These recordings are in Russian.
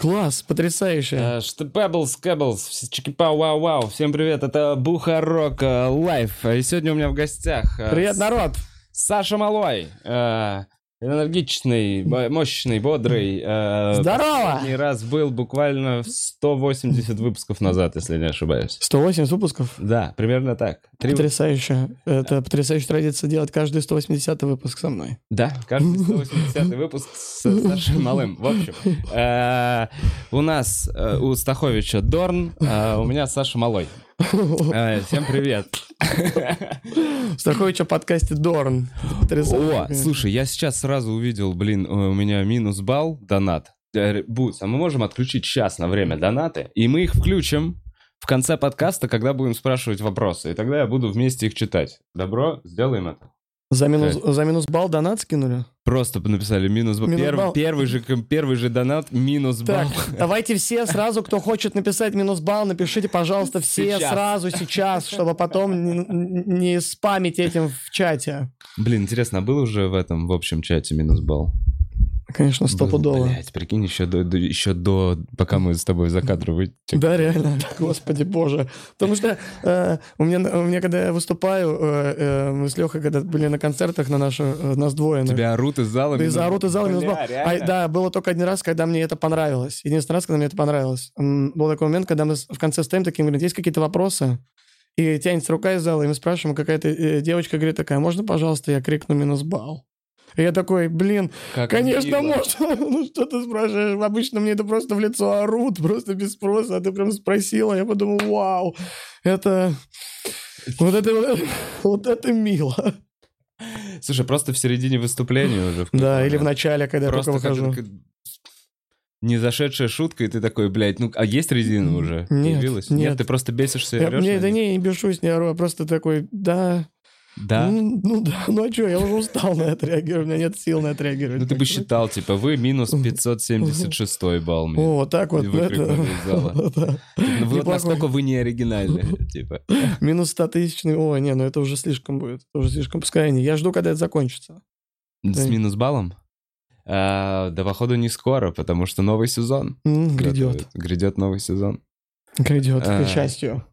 Класс, потрясающе. Пеблс, Кэблс, чикипау, вау, вау. Всем привет, это Бухарог э, Live. И сегодня у меня в гостях э, Привет, народ. Саша Малой. э, Энергичный, мощный, бодрый. э, Здорово! Последний раз был буквально в 180 выпусков назад, если не ошибаюсь. 180 выпусков. Да, примерно так. Три- Потрясающе. Это потрясающая традиция делать каждый 180 выпуск со мной. Да, каждый 180 выпуск с Сашей Малым. В общем, э, у нас э, у Стаховича Дорн, у меня Саша Малой. Э, Всем привет. Стахович о подкасте Дорн. О, слушай, я сейчас сразу увидел, блин, у меня минус балл, донат. Э, Бутс, а мы можем отключить сейчас на время донаты, и мы их включим в конце подкаста, когда будем спрашивать вопросы, и тогда я буду вместе их читать. Добро? Сделаем это. За минус, за минус балл донат скинули? Просто написали минус. Минус Перв- балл. Первый, же, первый же донат минус Так, балл. давайте все сразу, кто хочет написать минус балл, напишите, пожалуйста, все Сейчас. сразу сейчас, чтобы потом не, не спамить этим в чате. Блин, интересно, а был уже в этом, в общем чате минус балл? Конечно, стопудово. Блять, прикинь, еще до, до- еще до, пока мы с тобой за кадр выйдем. Да, реально, господи боже. Потому что э, у, меня, у меня, когда я выступаю, э, э, мы с Лехой, когда были на концертах на нашу, э, нас двое. Тебя орут из зала. Да, из-за орут из зала Бля. А, да, было только один раз, когда мне это понравилось. Единственный раз, когда мне это понравилось. Был такой момент, когда мы в конце стоим таким, говорит, есть какие-то вопросы? И тянется рука из зала, и мы спрашиваем, какая-то э, девочка говорит такая, можно, пожалуйста, я крикну минус балл? И я такой, блин, Как Конечно, мило. можно. Ну что ты спрашиваешь? Обычно мне это просто в лицо орут, просто без спроса. А ты прям спросила, я подумал, вау, это... Вот это, вот это- мило. Слушай, просто в середине выступления уже. Да, или в начале, когда я Просто только как- выхожу. как- не зашедшая шутка, и ты такой, блядь, ну, а есть резина уже? Нет, Появилась? нет. ты просто бесишься и Я, орёшь не, на да не, не бешусь, не ору, а просто такой, да, Да? ну, ну да, ну а что, я уже устал на это реагировать, у меня нет сил на это реагировать. Ну, ты бы считал, типа, вы минус 576 балл мне. О, вот так вот. Ну, это- да. Ну, вот неплохой. насколько вы не оригинальны, типа. Минус 100 тысячный, ой, не, ну это уже слишком будет, это уже слишком, пускай они. Я жду, когда это закончится. С минус баллом? А, да, походу, не скоро, потому что новый сезон. Грядет. Грядет новый сезон. Грядет, А. к счастью.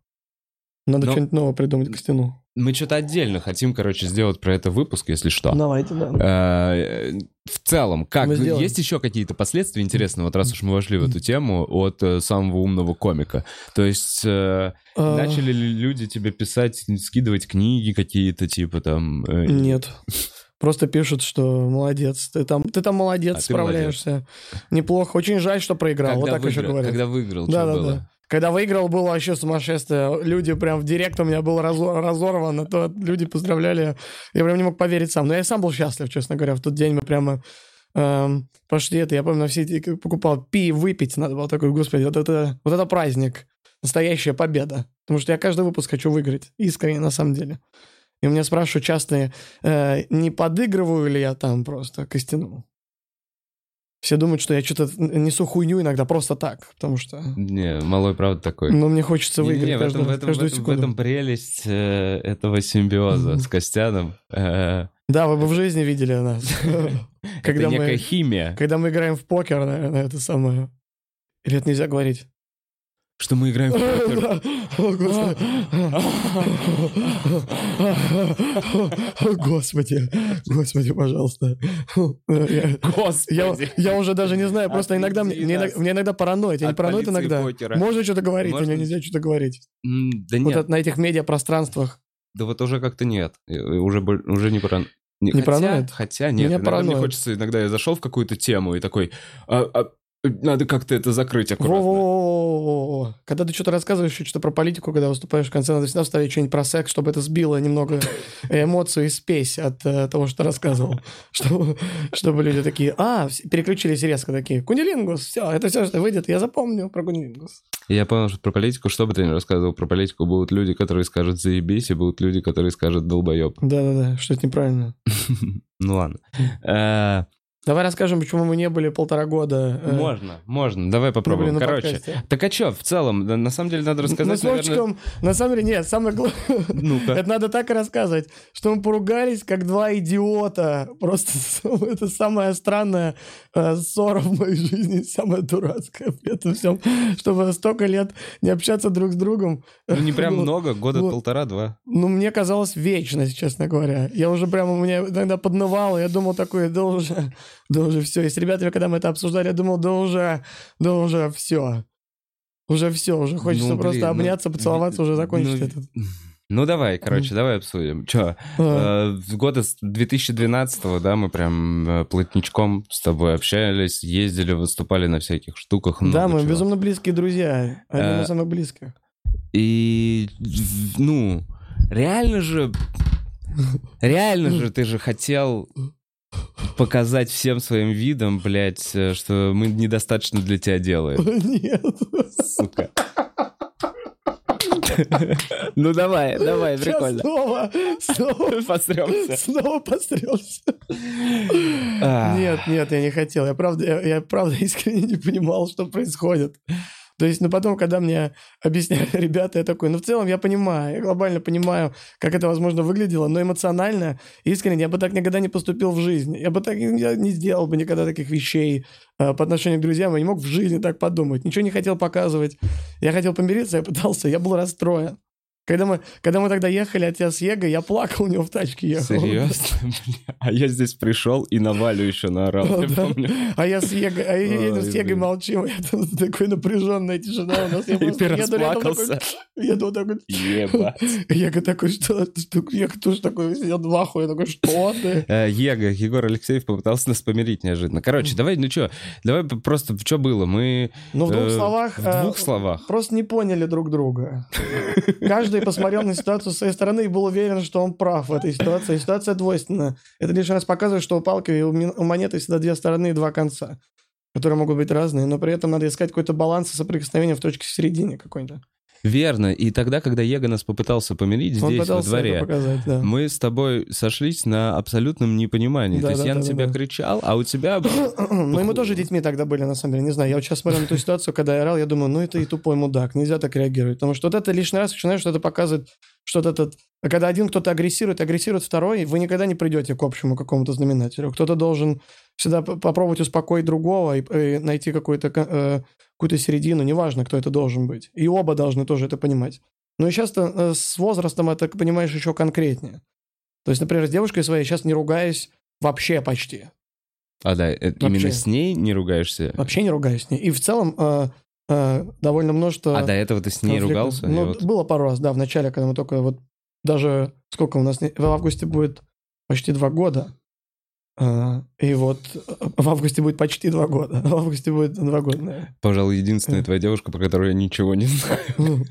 Надо Ну- что-нибудь новое придумать к стену. Мы что-то отдельно хотим, короче, сделать про это выпуск, если что. Давайте, да. Э, В целом, как есть еще какие-то последствия интересные, вот раз уж мы вошли в эту тему от э, самого умного комика. То есть э, А, начали ли люди тебе писать, скидывать книги какие-то, типа там. Нет. Просто пишут, что молодец, ты там, ты там молодец, А справляешься. Неплохо. Очень жаль, что проиграл. когда вот так еще выиграл, говорят. Когда выиграл, Да, что да, было? да. Когда выиграл, было вообще сумасшествие. Люди прям в директ у меня был разо- разорван, то люди поздравляли. Я прям не мог поверить сам. Но я сам был счастлив, честно говоря. В тот день мы прямо эм, пошли это. Я помню, на все эти как покупал пи, выпить надо было. Такой, господи, вот это, вот это праздник. Настоящая победа. Потому что я каждый выпуск хочу выиграть. Искренне, на самом деле. И у меня спрашивают часто, э, не подыгрываю ли я там просто костяну. Все думают, что я что-то несу хуйню иногда просто так, потому что... Не, малой правда такой. Но мне хочется выиграть в этом, каждую, в этом, в каждую этом- в секунду. этом прелесть э, этого симбиоза с Костяном. Э, Да, вы бы в жизни видели нас. Когда это некая мы, химия. когда мы играем в покер, наверное, это самое... Или это нельзя говорить? Что мы играем в покер. Господи. О, Господи. Господи, пожалуйста. Господи. я уже даже не знаю, просто иногда мне, мне, иногда- мне параноид. Я не параноид иногда. Можно что-то говорить, или нельзя что-то говорить? Да Вот нет, это на этих медиапространствах. да вот уже как-то нет. Уже, уже не паран... Не, Не хотя, параноид? Хотя нет, Меня иногда мне параноид. хочется, иногда я зашел в какую-то тему и такой, а, а, надо как-то это закрыть аккуратно. Во-во-во-во-во. Когда ты что-то рассказываешь, что-то про политику, когда выступаешь в конце, надо всегда вставить что-нибудь про секс, чтобы это сбило немного эмоцию и спесь от э, того, что рассказывал. Чтобы, чтобы люди такие, а, переключились резко такие, кунилингус, все, это все, что выйдет, я запомню про кунилингус. Я понял, что про политику, что бы ты ни рассказывал про политику, будут люди, которые скажут «заебись», и будут люди, которые скажут «долбоеб». Да-да-да, что это неправильно. Ну ладно. Давай расскажем, почему мы не были полтора года. э, Можно, можно, давай попробуем. были Короче, подкасте. так а чё, в целом, на самом деле надо рассказать, с наверное... На самом деле, нет, самое главное, Ну-ка. это надо так и рассказывать, что мы поругались, как два идиота. Просто это самая странная э, ссора в моей жизни, самая дурацкая при этом всем, чтобы столько лет не общаться друг с другом. Ну, не прям Ну, много, года ну, полтора-два. Ну, мне казалось вечность, честно говоря. Я уже прямо, у меня иногда поднывало, я думал такой, да уже, да уже все. И с ребятами, когда мы это обсуждали, я думал, да уже, да уже все. Уже все, уже хочется Ну, блин, просто ну, обняться, поцеловаться, уже закончить ну, это. Ну, давай, короче, давай обсудим. Чё, А, э, в года с 2012 да, мы прям э, плотничком с тобой общались, ездили, выступали на всяких штуках. Да, мы чего. безумно близкие друзья. Одни Э, из самых близких. И, ну, реально же, реально же ты же хотел показать всем своим видом, блядь, э, что мы недостаточно для тебя делаем, Нет. сука. Ну давай, давай, Сейчас прикольно. снова, снова, Посрёмся. снова посрёмся. А. Нет, нет, я не хотел. Я правда, я, я правда искренне не понимал, что происходит. То есть, ну потом, когда мне объясняли ребята, я такой, ну в целом я понимаю, я глобально понимаю, как это возможно выглядело, но эмоционально, искренне, я бы так никогда не поступил в жизни. Я бы так я не сделал бы никогда таких вещей э, по отношению к друзьям, я не мог в жизни так подумать, ничего не хотел показывать. Я хотел помириться, я пытался, я был расстроен. Когда мы, когда мы тогда ехали от Егой, я плакал у него в тачке ехал. Серьезно? А я здесь пришел и на Валю еще наорал, я Да. помню. А я с Егой, а я едем с Ой, Егой молчим, я там такой напряженная тишина у нас. Я И просто еду рядом такой, еду такой, Ебать. Ега такой, что? Ега тоже такой сидел в ахуе, такой, что ты? Э, Ега, Егор Алексеев попытался нас помирить неожиданно. Короче, давай, ну что, давай просто, что было? Мы... Ну, в двух э, словах... В э, двух словах. Просто не поняли друг друга. Каждый посмотрел на ситуацию с своей стороны и был уверен, что он прав в этой ситуации. Ситуация двойственная. Это лишь раз показывает, что у палки и у монеты всегда две стороны и два конца, которые могут быть разные, но при этом надо искать какой-то баланс и соприкосновение в точке в середине какой-то. Верно. И тогда, когда Ега нас попытался помирить Он здесь, во дворе, показать, да. мы с тобой сошлись на абсолютном непонимании. Да, То есть да, я да, на тебя да. кричал, а у тебя... Ну, и мы тоже детьми тогда были, на самом деле, не знаю. Я вот сейчас смотрю на ту ситуацию, когда я орал, я думаю, ну, это и тупой мудак, нельзя так реагировать. Потому что вот это лишний раз начинаешь, что это показывает, что вот этот... А когда один кто-то агрессирует, агрессирует второй, вы никогда не придете к общему какому-то знаменателю. Кто-то должен всегда попробовать успокоить другого и, и найти какую-то, ко- э, какую-то середину, неважно, кто это должен быть. И оба должны тоже это понимать. Но и сейчас с возрастом это понимаешь еще конкретнее. То есть, например, с девушкой своей сейчас не ругаюсь вообще почти. А, да, э, именно Вообще. с ней не ругаешься? Вообще не ругаюсь с ней. И в целом э, э, довольно множество... А до этого ты с ней конфликтов. ругался? Ну, вот- было пару раз, да, в начале, когда мы только вот... Даже сколько у нас... В августе будет почти два года. Э, и вот э, в августе будет почти два года. В августе будет два года, наверное. Пожалуй, единственная твоя девушка, про которую я ничего не знаю. Ну,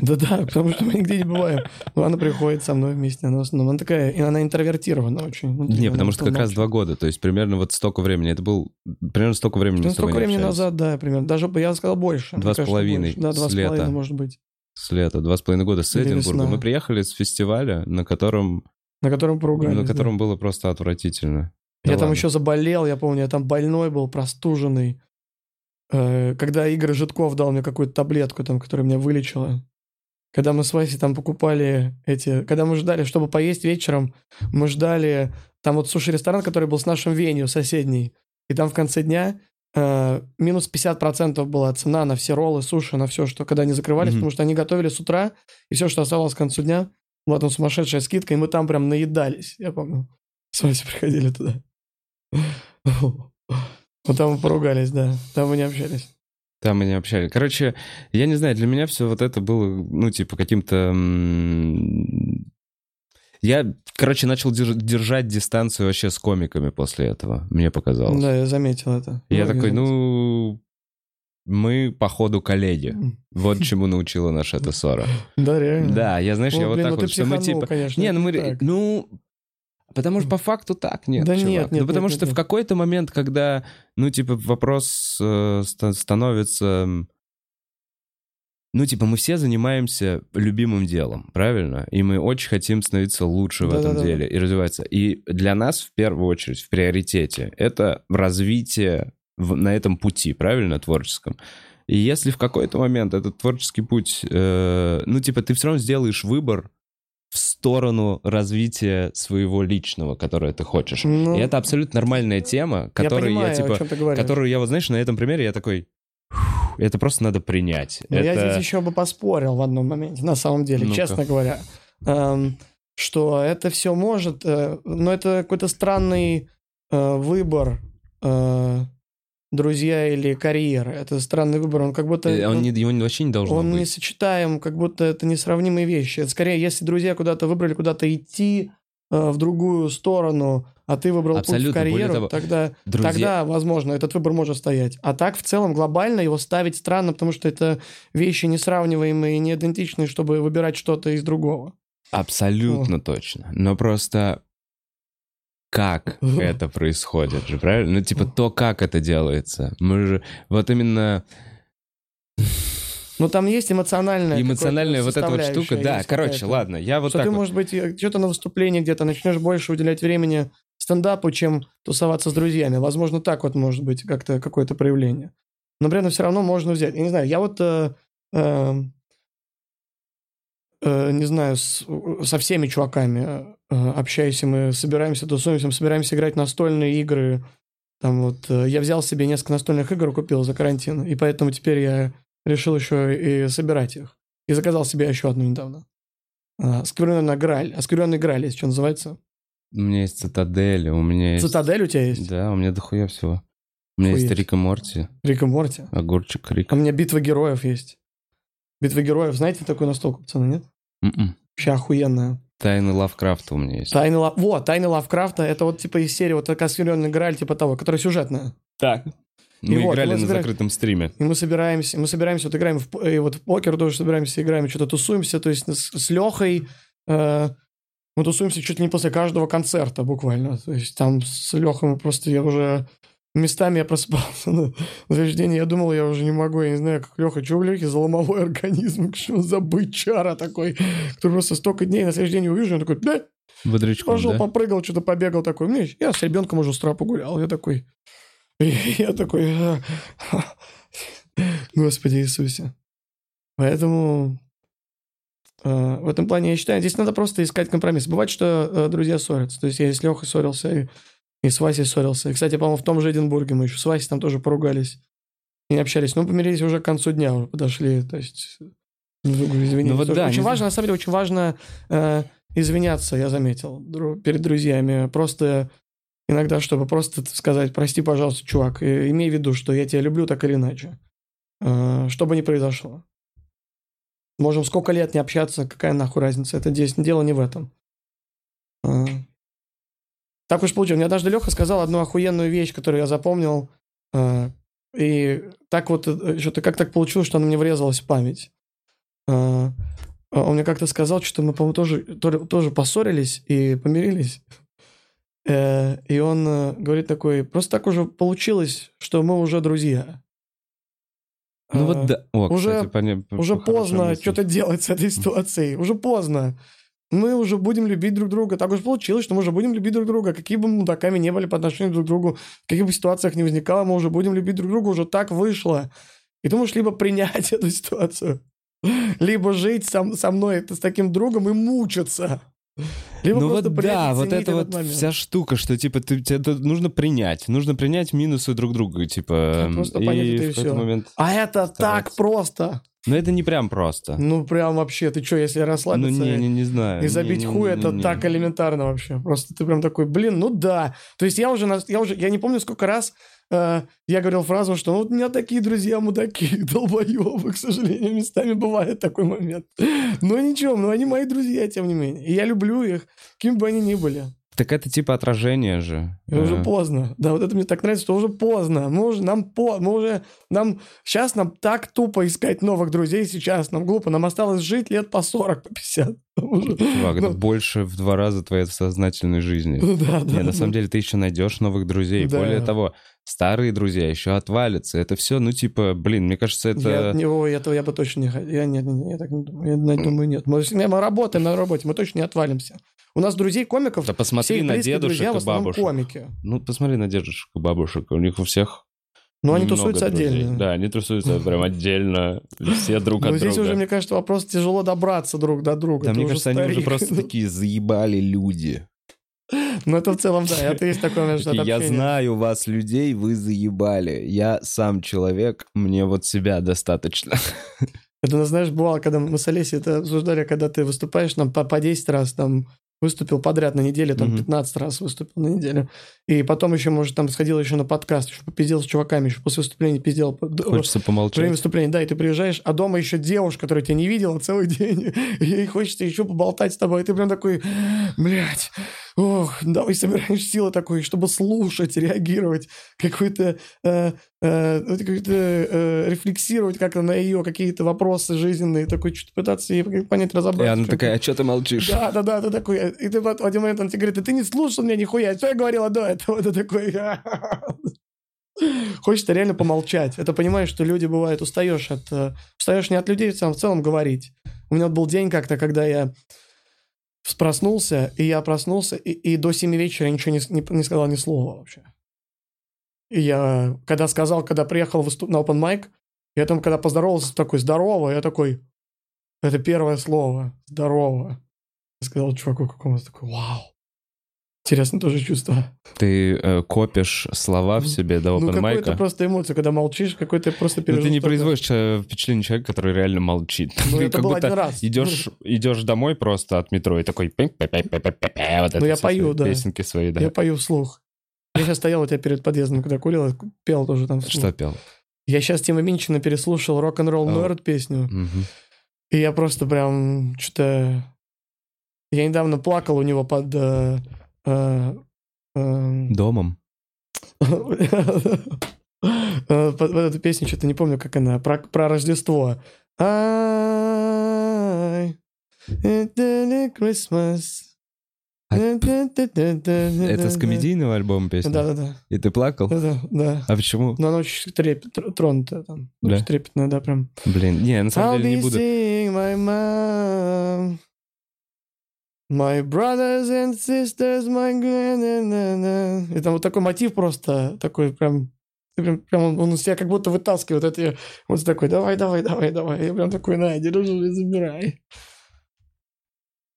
Да-да, потому что мы нигде не бываем. Но она приходит со мной вместе, она основном... Она такая... И она интервертирована очень. Ну, Не, она потому что как раз два года, то есть примерно вот столько времени. Это был примерно столько времени Ну, столько времени назад, да, примерно. Даже, я сказал, больше. Два с половиной. Да, два с половиной, может быть. С лета, два с половиной года с Эдинбурга. Мы приехали с фестиваля, на котором, На котором поругались. на да. котором было просто отвратительно. Я там еще заболел, я помню, я там больной был, простуженный. Э, Когда Игорь Житков дал мне какую-то таблетку, там, которая меня вылечила. Когда мы с Васей там покупали эти... Когда мы ждали, чтобы поесть вечером, мы ждали... Там вот суши-ресторан, который был с нашим венью соседний. И там в конце дня э, минус 50% была цена на все роллы, суши, на все, что когда они закрывались, Мгм. потому что они готовили с утра, и все, что оставалось к концу дня, была там сумасшедшая скидка, и мы там прям наедались, я помню. С Васей приходили туда. Вот там мы поругались, да. Там мы не общались. Там мы не общались. Короче, я не знаю, для меня все вот это было, ну, типа, каким-то... Я, короче, начал держ- держать дистанцию вообще с комиками после этого, мне показалось. Да, я заметил это. Я Многие такой, заметили. ну, мы, походу, коллеги. Вот чему научила наша эта ссора. Да, реально. Да, я, знаешь, Ой, я вот блин, так ну вот, что мы типа... конечно, Не, ну мы... так. Ну, потому что по факту так нет, Да чувак. нет, нет, Ну, потому нет, что нет, в какой-то момент, когда, ну, типа, вопрос э, ста- становится... ну, типа, мы все занимаемся любимым делом, правильно? И мы очень хотим становиться лучше в этом Да-да-да. деле и развиваться. И для нас, в первую очередь, в приоритете, это развитие в- на этом пути, правильно, творческом. И если в какой-то момент этот творческий путь, э, ну, типа, ты все равно сделаешь выбор в сторону развития своего личного, которое ты хочешь. Ну, И это абсолютно нормальная тема, я которую я, понимаю, о типа, которую я вот, знаешь, на этом примере я такой, «Фух, это просто надо принять. Но Я это... здесь еще бы поспорил в одном моменте, на самом деле, Ну-ка. честно говоря, Эм, что это все может, э, но это какой-то странный э, выбор э, друзья или карьера. Это странный выбор, он как будто... Э, Он не, его вообще не должно он быть. не сочетаем, как будто это несравнимые вещи. Это скорее, если друзья куда-то выбрали куда-то идти э, в другую сторону, а ты выбрал путь в Абсолютно. Карьеру, того, тогда, Друзья, тогда, возможно, этот выбор может стоять. А так, в целом, глобально его ставить странно, потому что это вещи несравниваемые и не идентичные, чтобы выбирать что-то из другого. абсолютно точно. Но просто как это происходит же, правильно? Ну, типа, то, как это делается. Мы же... Вот именно Но там есть эмоциональная эмоциональная вот эта вот штука. Да, короче, ладно. Я вот что так ты, вот- может быть, э, что-то на выступлении где-то начнешь больше уделять времени стендапу, чем тусоваться с друзьями. Возможно, так вот может быть как-то какое-то проявление. Но при этом все равно можно взять. Я не знаю, я вот, э, э, не знаю, с- со всеми чуваками э, э, общаюсь, и мы собираемся, тусуемся, мы собираемся играть настольные игры. Там вот э, я взял себе несколько настольных игр, купил за карантин, и поэтому теперь я решил еще и собирать их. И заказал себе еще одну недавно. А, Скверненная Граль. А скверненный Граль есть, что называется? У меня есть цитадель, у меня есть... Цитадель у тебя есть? Да, у меня дохуя всего. У меня есть Охуеть. Рик и Морти, Рик и Морти. огурчик Рик. А у меня Битва героев есть. Битва героев, знаете такую настолку, пацаны, нет? М-м. Вообще охуенная. Тайны Лавкрафта у меня есть. Тайны Ла... Вот, Тайны Лавкрафта, это вот типа из серии вот такая скверненная Граль, типа того, которая сюжетная. Так. Мы вот, играли мы на собираем- закрытом стриме. И мы собираемся, мы собираемся, вот играем в, и вот в покер тоже собираемся, играем, что-то тусуемся, то есть с, с Лехой э, мы тусуемся чуть ли не после каждого концерта буквально. То есть там с Лехой мы просто, я уже местами я просыпался на следующий день, я думал, я уже не могу, я не знаю, как Леха, что у Лехи за ломовой организм, что за бычара такой, который просто столько дней на следующий день увижу, он такой, да, Бодрячком, пошел, да? попрыгал, что-то побегал такой. Мне, я с ребенком уже с утра погулял. Я такой... Я такой... «А, Господи Иисусе. Поэтому э, в этом плане я считаю, здесь надо просто искать компромисс. Бывает, что э, друзья ссорятся. То есть я с Лехой ссорился, и, и с Васей ссорился. И, кстати, по-моему, в том же Эдинбурге мы еще с Васей там тоже поругались. И общались. Но помирились уже к концу дня, уже подошли. То есть... извинились. Ну вот да, очень важно, на самом деле, очень важно э, извиняться, я заметил, дру- перед друзьями. Просто иногда, чтобы просто сказать, прости, пожалуйста, чувак, э, имей в виду, что я тебя люблю так или иначе. Э, Что бы ни произошло. Можем сколько лет не общаться, какая нахуй разница. Это здесь дело не в этом. Э, Так уж получилось. Мне однажды Леха сказал одну охуенную вещь, которую я запомнил. Э, И так вот, э, что-то как так получилось, что она мне врезалась в память. Э, Он мне как-то сказал, что мы, по-моему, тоже, тоже поссорились и помирились. И он говорит такой, просто так уже получилось, что мы уже друзья. Ну вот да. О, уже- кстати, поня- Уже хорошая поздно что-то делать с этой ситуацией. Уже поздно. Мы уже будем любить друг друга. Так уж получилось, что мы уже будем любить друг друга. Какие бы мудаками не были по отношению друг к другу, в каких бы ситуациях не возникало, мы уже будем любить друг друга. Уже так вышло. И ты можешь либо принять эту ситуацию, либо жить сам, со мной это, с таким другом и мучиться. Либо Ну вот да, вот это вот момент. вся штука, что типа ты, тебе это нужно принять, нужно принять минусы друг друга, типа. Ну, просто и понять это и в какой-то всё. момент. А это так просто. Но это не прям просто. Ну, прям вообще, ты что, если Ну расслабиться... не, не, не знаю. И забить Не, не, хуй не, это не. так элементарно вообще. Просто ты прям такой, блин, ну да. То есть я уже, я уже, я не помню, сколько раз э, я говорил фразу, что ну, вот у меня такие друзья мудаки, долбоебы, к сожалению, местами бывает такой момент. Но ничего, но они мои друзья, тем не менее. И я люблю их, кем бы они ни были. Так это типа отражение же. И уже Э, поздно. Да, вот это мне так нравится, что уже поздно. Мы уже, нам по, мы уже, нам, сейчас нам так тупо искать новых друзей сейчас, нам глупо, нам осталось жить лет по 40, по 50. Уже. Чувак, это больше в два раза твоей сознательной жизни. Да, да. На самом деле ты еще найдешь новых друзей. Более того, старые друзья еще отвалятся. Это все, ну типа, блин, мне кажется, Я, это... не, ой, этого я бы точно не хотел. Я, нет, нет, я так не думаю. Я, думаю, нет. Мы, мы работаем на работе, мы точно не отвалимся. У нас друзей комиков, Да все посмотри на дедушек друзья и бабушек. комики. Ну, посмотри на дедушек и бабушек. У них у всех Но они тусуются друзей. отдельно. Да, они тусуются прям отдельно. Все друг Но от здесь друга. уже, мне кажется, вопрос тяжело добраться друг до друга. Да, мне кажется, они уже просто такие заебали люди. Ну, это в целом, да, это есть такое, Такие, я знаю вас, людей, вы заебали. Я сам человек, мне вот себя достаточно. Это, ну, знаешь, бывало, когда мы с Олесей это обсуждали, когда ты выступаешь нам по, по 10 раз, там, выступил подряд на неделю, там, Мгм. 15 раз выступил на неделю. И потом еще, может, там сходил еще на подкаст, еще попиздел с чуваками, еще после выступления пиздел. Хочется Время помолчать. выступления, да, и ты приезжаешь, а дома еще девушка, которая тебя не видела целый день, и ей хочется еще поболтать с тобой, и ты прям такой, блядь, ох, давай собираешь силы такой, чтобы слушать, реагировать, какой-то, э, э, какой-то э, рефлексировать как-то на ее какие-то вопросы жизненные, такой что-то пытаться ей понять, И разобраться. она в чём такая, а что ты молчишь? да, да, да, ты такой, и ты в один момент он тебе говорит, ты не слушал меня нихуя, что я говорила до этого, ты такой, хочется реально помолчать. Это понимаешь, что люди бывают, устаешь от, э, устаешь не от людей, целом, в целом говорить. У меня был день как-то, когда я проснулся, и я проснулся, и, и до 7 вечера ничего не, не, не сказал ни слова вообще. И я, когда сказал, когда приехал выступ- на open mic, я там, когда поздоровался, такой, здорово, я такой, это первое слово, здорово. Я сказал чуваку какому-то, такой, вау. Интересно тоже чувство. Ты э, копишь слова в себе до ну, open какой-то майка. просто эмоция, когда молчишь, какой-то просто Но пережил. ты не производишь э, впечатление человека, который реально молчит. Ну, Ты это как был будто один раз. Идешь, идешь домой просто от метро и такой... Вот Ну, я пою, да. Песенки свои, да. Я пою вслух. Я сейчас стоял у тебя перед подъездом, когда курил, пел тоже там вслух. Что пел? Я сейчас Тима Минчина переслушал рок-н-ролл. Норд песню, Мгм. и я просто прям что-то... Я недавно плакал у него под... э, Домом? Э, под эту песню, что-то не помню, как она, про, про Рождество. Christmas. Это с комедийного альбома песня? Да-да-да. И ты плакал? Да, да. А почему? Но она очень трепет, тр- тронутая там. Да? Очень трепетная, да, прям. Блин, не, на самом деле не буду. My brothers and sisters, my. И там вот такой мотив просто, такой прям... Прям, прям он, он себя как будто вытаскивает это. Вот такой, давай, давай, давай, давай. Я прям такой, на, держи и забирай.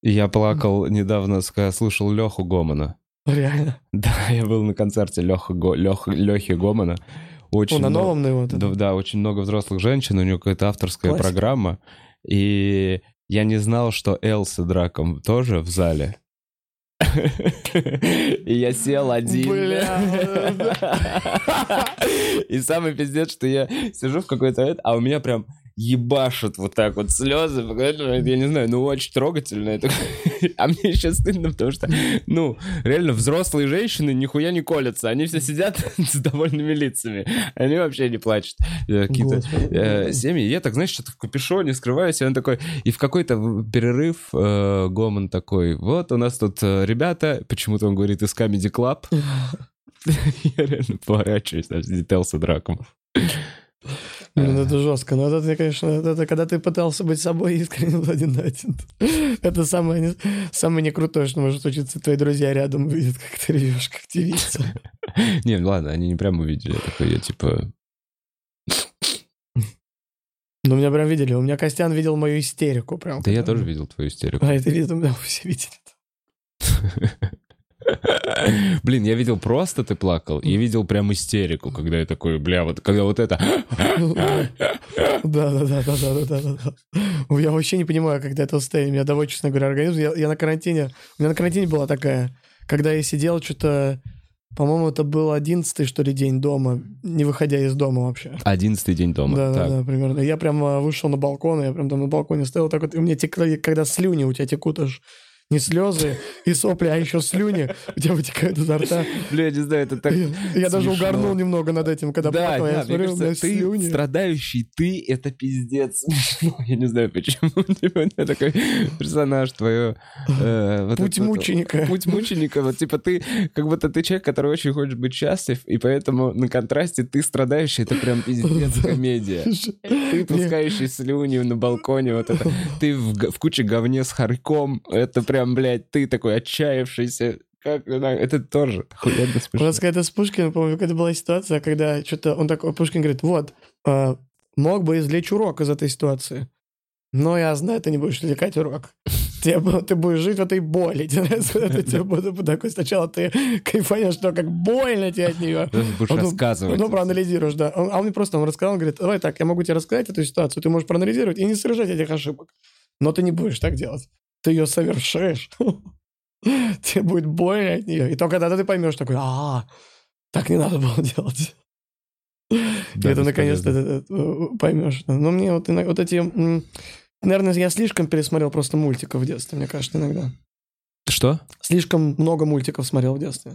Я плакал недавно, когда слушал Леху Гомона. Реально. Да, я был на концерте Леха, Го... Леха... Лехи Гомона. Очень О, на много- новом на его. Да, да, очень много взрослых женщин, у него какая-то авторская Классика. программа. И я не знал, что Эл с Драком тоже в зале. И я сел один. Бля. И самый пиздец, что я сижу в какой-то... это, А у меня прям ебашут вот так вот слезы. Я не знаю, ну очень трогательно. это. А мне еще стыдно, потому что, ну, реально взрослые женщины нихуя не колятся. Они все сидят с довольными лицами. Они вообще не плачут. Э, Какие-то э, семьи. Я так, знаешь, что-то в капюшоне скрываюсь, и он такой... И в какой-то перерыв э, Гомон такой, вот у нас тут э, ребята, почему-то он говорит из Comedy Club. Я реально поворачиваюсь, там сидит Элса Драком. Блин, это жестко. Но это, конечно, это когда ты пытался быть собой искренне один. Это самое, не- самое не крутое, что может случиться. Твои друзья рядом видят, как ты ревешь, как девица. Не, ну ладно, они не прямо увидели. Такой, я типа... Ну, меня прям видели. У меня Костян видел мою истерику. Прям. Да я тоже видел твою истерику. А, это видел, да, все видели. Блин, я видел просто ты плакал, и видел прям истерику, когда я такой, бля, вот когда вот это... Да, да, да, да, да, да, да, да. Я вообще не понимаю, когда это состояние. У меня довольно, честно говоря, организм. Я, я на карантине. У меня на карантине была такая, когда я сидел что-то. По-моему, это был одиннадцатый, что ли, день дома, не выходя из дома вообще. Одиннадцатый день дома. Да, Так. да, да, примерно. Я прям вышел на балкон, я прям там на балконе стоял так вот, и у меня текли, когда слюни у тебя текут аж, не слезы и сопли, а еще слюни у тебя вытекают изо рта. Бля, я не знаю, это так Я даже угорнул немного над этим, когда Да, плакал, да, я смотрел на слюни. страдающий, ты — это пиздец смешно. Я не знаю, почему. У такой персонаж, твое... э, Путь мученика. Путь мученика. Вот типа ты, как будто ты человек, который очень хочет быть счастлив, и поэтому на контрасте ты страдающий, это прям пиздец комедия. Ты пускающий слюни на балконе, вот это. Ты в куче говне с хорьком, это прям, блядь, ты такой отчаявшийся. Как, это тоже охуенно смешно. нас когда с Пушкиным, помню, когда была ситуация, когда что-то он такой, Пушкин говорит, вот, э, мог бы извлечь урок из этой ситуации. Но я знаю, ты не будешь извлекать урок. Тебе ты будешь жить в этой боли. Тебе тебе будет такой сначала ты кайфанешь, что как больно тебе от нее. Будешь Потом- рассказывать. Ну, проанализируешь, да. А он мне просто он рассказал, он говорит, давай так, я могу тебе рассказать эту ситуацию, ты можешь проанализировать и не совершать этих ошибок. Но ты не будешь так делать. Ты ее совершишь. Тебе будет больно от нее. И только тогда ты поймешь такой, а, так не надо было делать. Да, И это наконец-то это, э, поймешь. Но мне вот, вот эти... Наверное, я слишком пересмотрел просто мультиков в детстве, мне кажется, иногда. Что? Слишком много мультиков смотрел в детстве.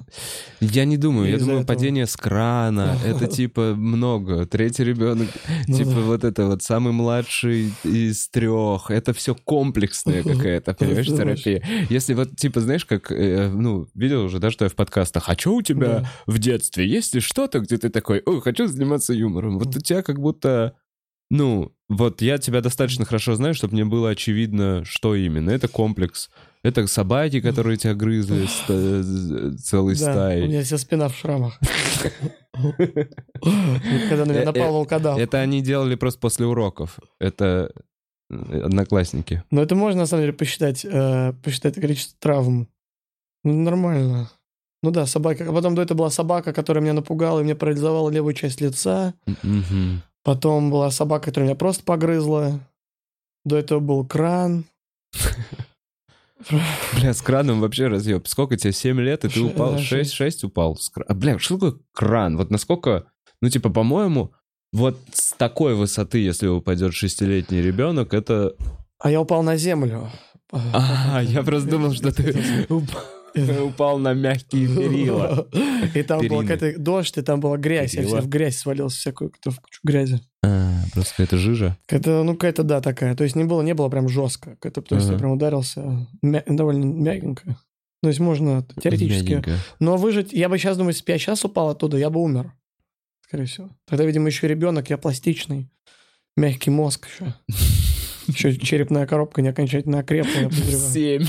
Я не думаю. Я думаю, этого. падение с крана. Это типа много. Третий ребенок. Ну Типа вот это вот самый младший из трех. Это все комплексная какая-то, понимаешь, терапия. Если вот, типа, знаешь, как, э, ну, видел уже, да, что я в подкастах, а что у тебя в детстве? Есть ли что-то, где ты такой, ой, хочу заниматься юмором? Вот у тебя как будто, ну, вот я тебя достаточно хорошо знаю, чтобы мне было очевидно, что именно. Это комплекс. Это собаки, которые тебя грызли ста- целой Да, у меня вся спина в шрамах. Когда на меня Э, напал э, волкодав. Это они делали просто после уроков. Это э, одноклассники. Но это можно, на самом деле, посчитать, э, посчитать количество травм. Ну, нормально. Ну да, собака. А потом до этого была собака, которая меня напугала и мне парализовала левую часть лица. Потом была собака, которая меня просто погрызла. До этого был кран. Бля, с краном вообще разъеб. Сколько тебе, 7 лет, и ты упал? да, 6, шесть. 6 упал. бля, что такое кран? Вот насколько... Ну, типа, по-моему, вот с такой высоты, если упадет шестилетний ребенок, это... А я упал на землю. А, я просто думал, что ты уп- упал на мягкие перила. И там был какой-то дождь, и там была грязь. Я в грязь свалился, всякую какую-то в кучу грязи. А, просто какая-то жижа. Это, ну, какая-то, да, такая. То есть не было, не было прям жестко. Это, то есть я прям ударился довольно мягенько. То есть можно теоретически. Но выжить, я бы сейчас думаю, если бы я сейчас упал оттуда, я бы умер. Скорее всего. Тогда, видимо, еще ребенок, я пластичный. Мягкий мозг еще. Еще черепная коробка не окончательно окрепла, я подозреваю. Семь.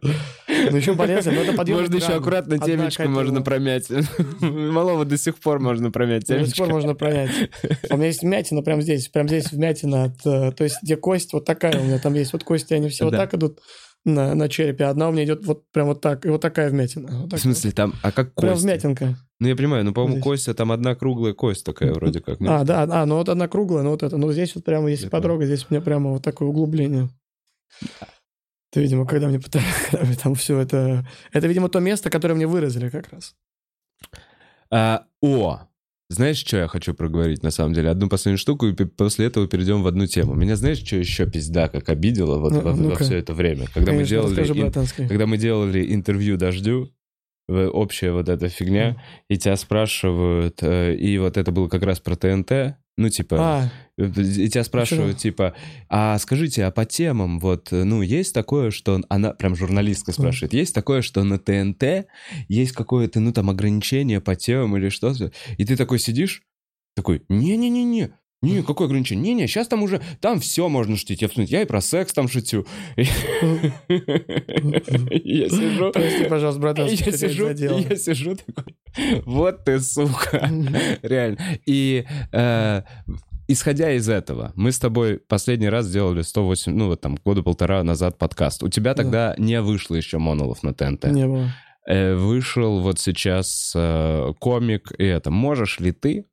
Ну, еще полезно, но это подъем Можно еще аккуратно темечко можно промять. Малого до сих пор можно промять До сих пор можно пронять. А У меня есть вмятина прямо здесь, прямо здесь вмятина. От, э, то есть, где кость вот такая у меня там есть. Вот кости, они все вот так идут на, на черепе. а Одна у меня идет вот прям вот так. И вот такая вмятина. Вот В так смысле, там, а как вот. Прям кость? вмятинка. Ну, я понимаю, ну, по-моему, кость, а там одна круглая кость такая вроде как. ну. А, да, а, ну вот одна круглая, ну вот это. Ну здесь вот прямо, если Я потрогать, здесь у меня прямо вот такое углубление. Это, видимо, когда мне пытались, когда мне там все это... Это, видимо, то место, которое мне выразили как раз. А, о, знаешь, что я хочу проговорить, на самом деле? Одну последнюю штуку, и после этого перейдем в одну тему. Меня, знаешь, что еще пизда как обидело вот Ну, во, ну-ка. все это время? Когда мы Конечно, делали... расскажи, ин-. Когда мы делали интервью «Дождю», общая вот эта фигня, и тебя спрашивают, э, и вот это было как раз про ТНТ, ну, типа, А, и тебя спрашивают, типа, а скажите, а по темам, вот, ну, есть такое, что... Она, прям журналистка спрашивает, есть такое, что на ТНТ есть какое-то, ну, там, ограничение по темам или что-то? И ты такой сидишь, такой, не-не-не-не, не, какое ограничение? Не-не, сейчас там уже, там все можно шутить. Я, я и про секс там шутю. Я сижу, прости, пожалуйста, братанский, я сижу, я сижу такой, вот ты, сука. Реально. И э, исходя из этого, мы с тобой последний раз сделали 108, ну вот там года полтора назад подкаст. У тебя Да. тогда не вышло еще монолов на ТНТ. Не было. Э, вышел вот сейчас э, комик, и это. Можешь ли ты,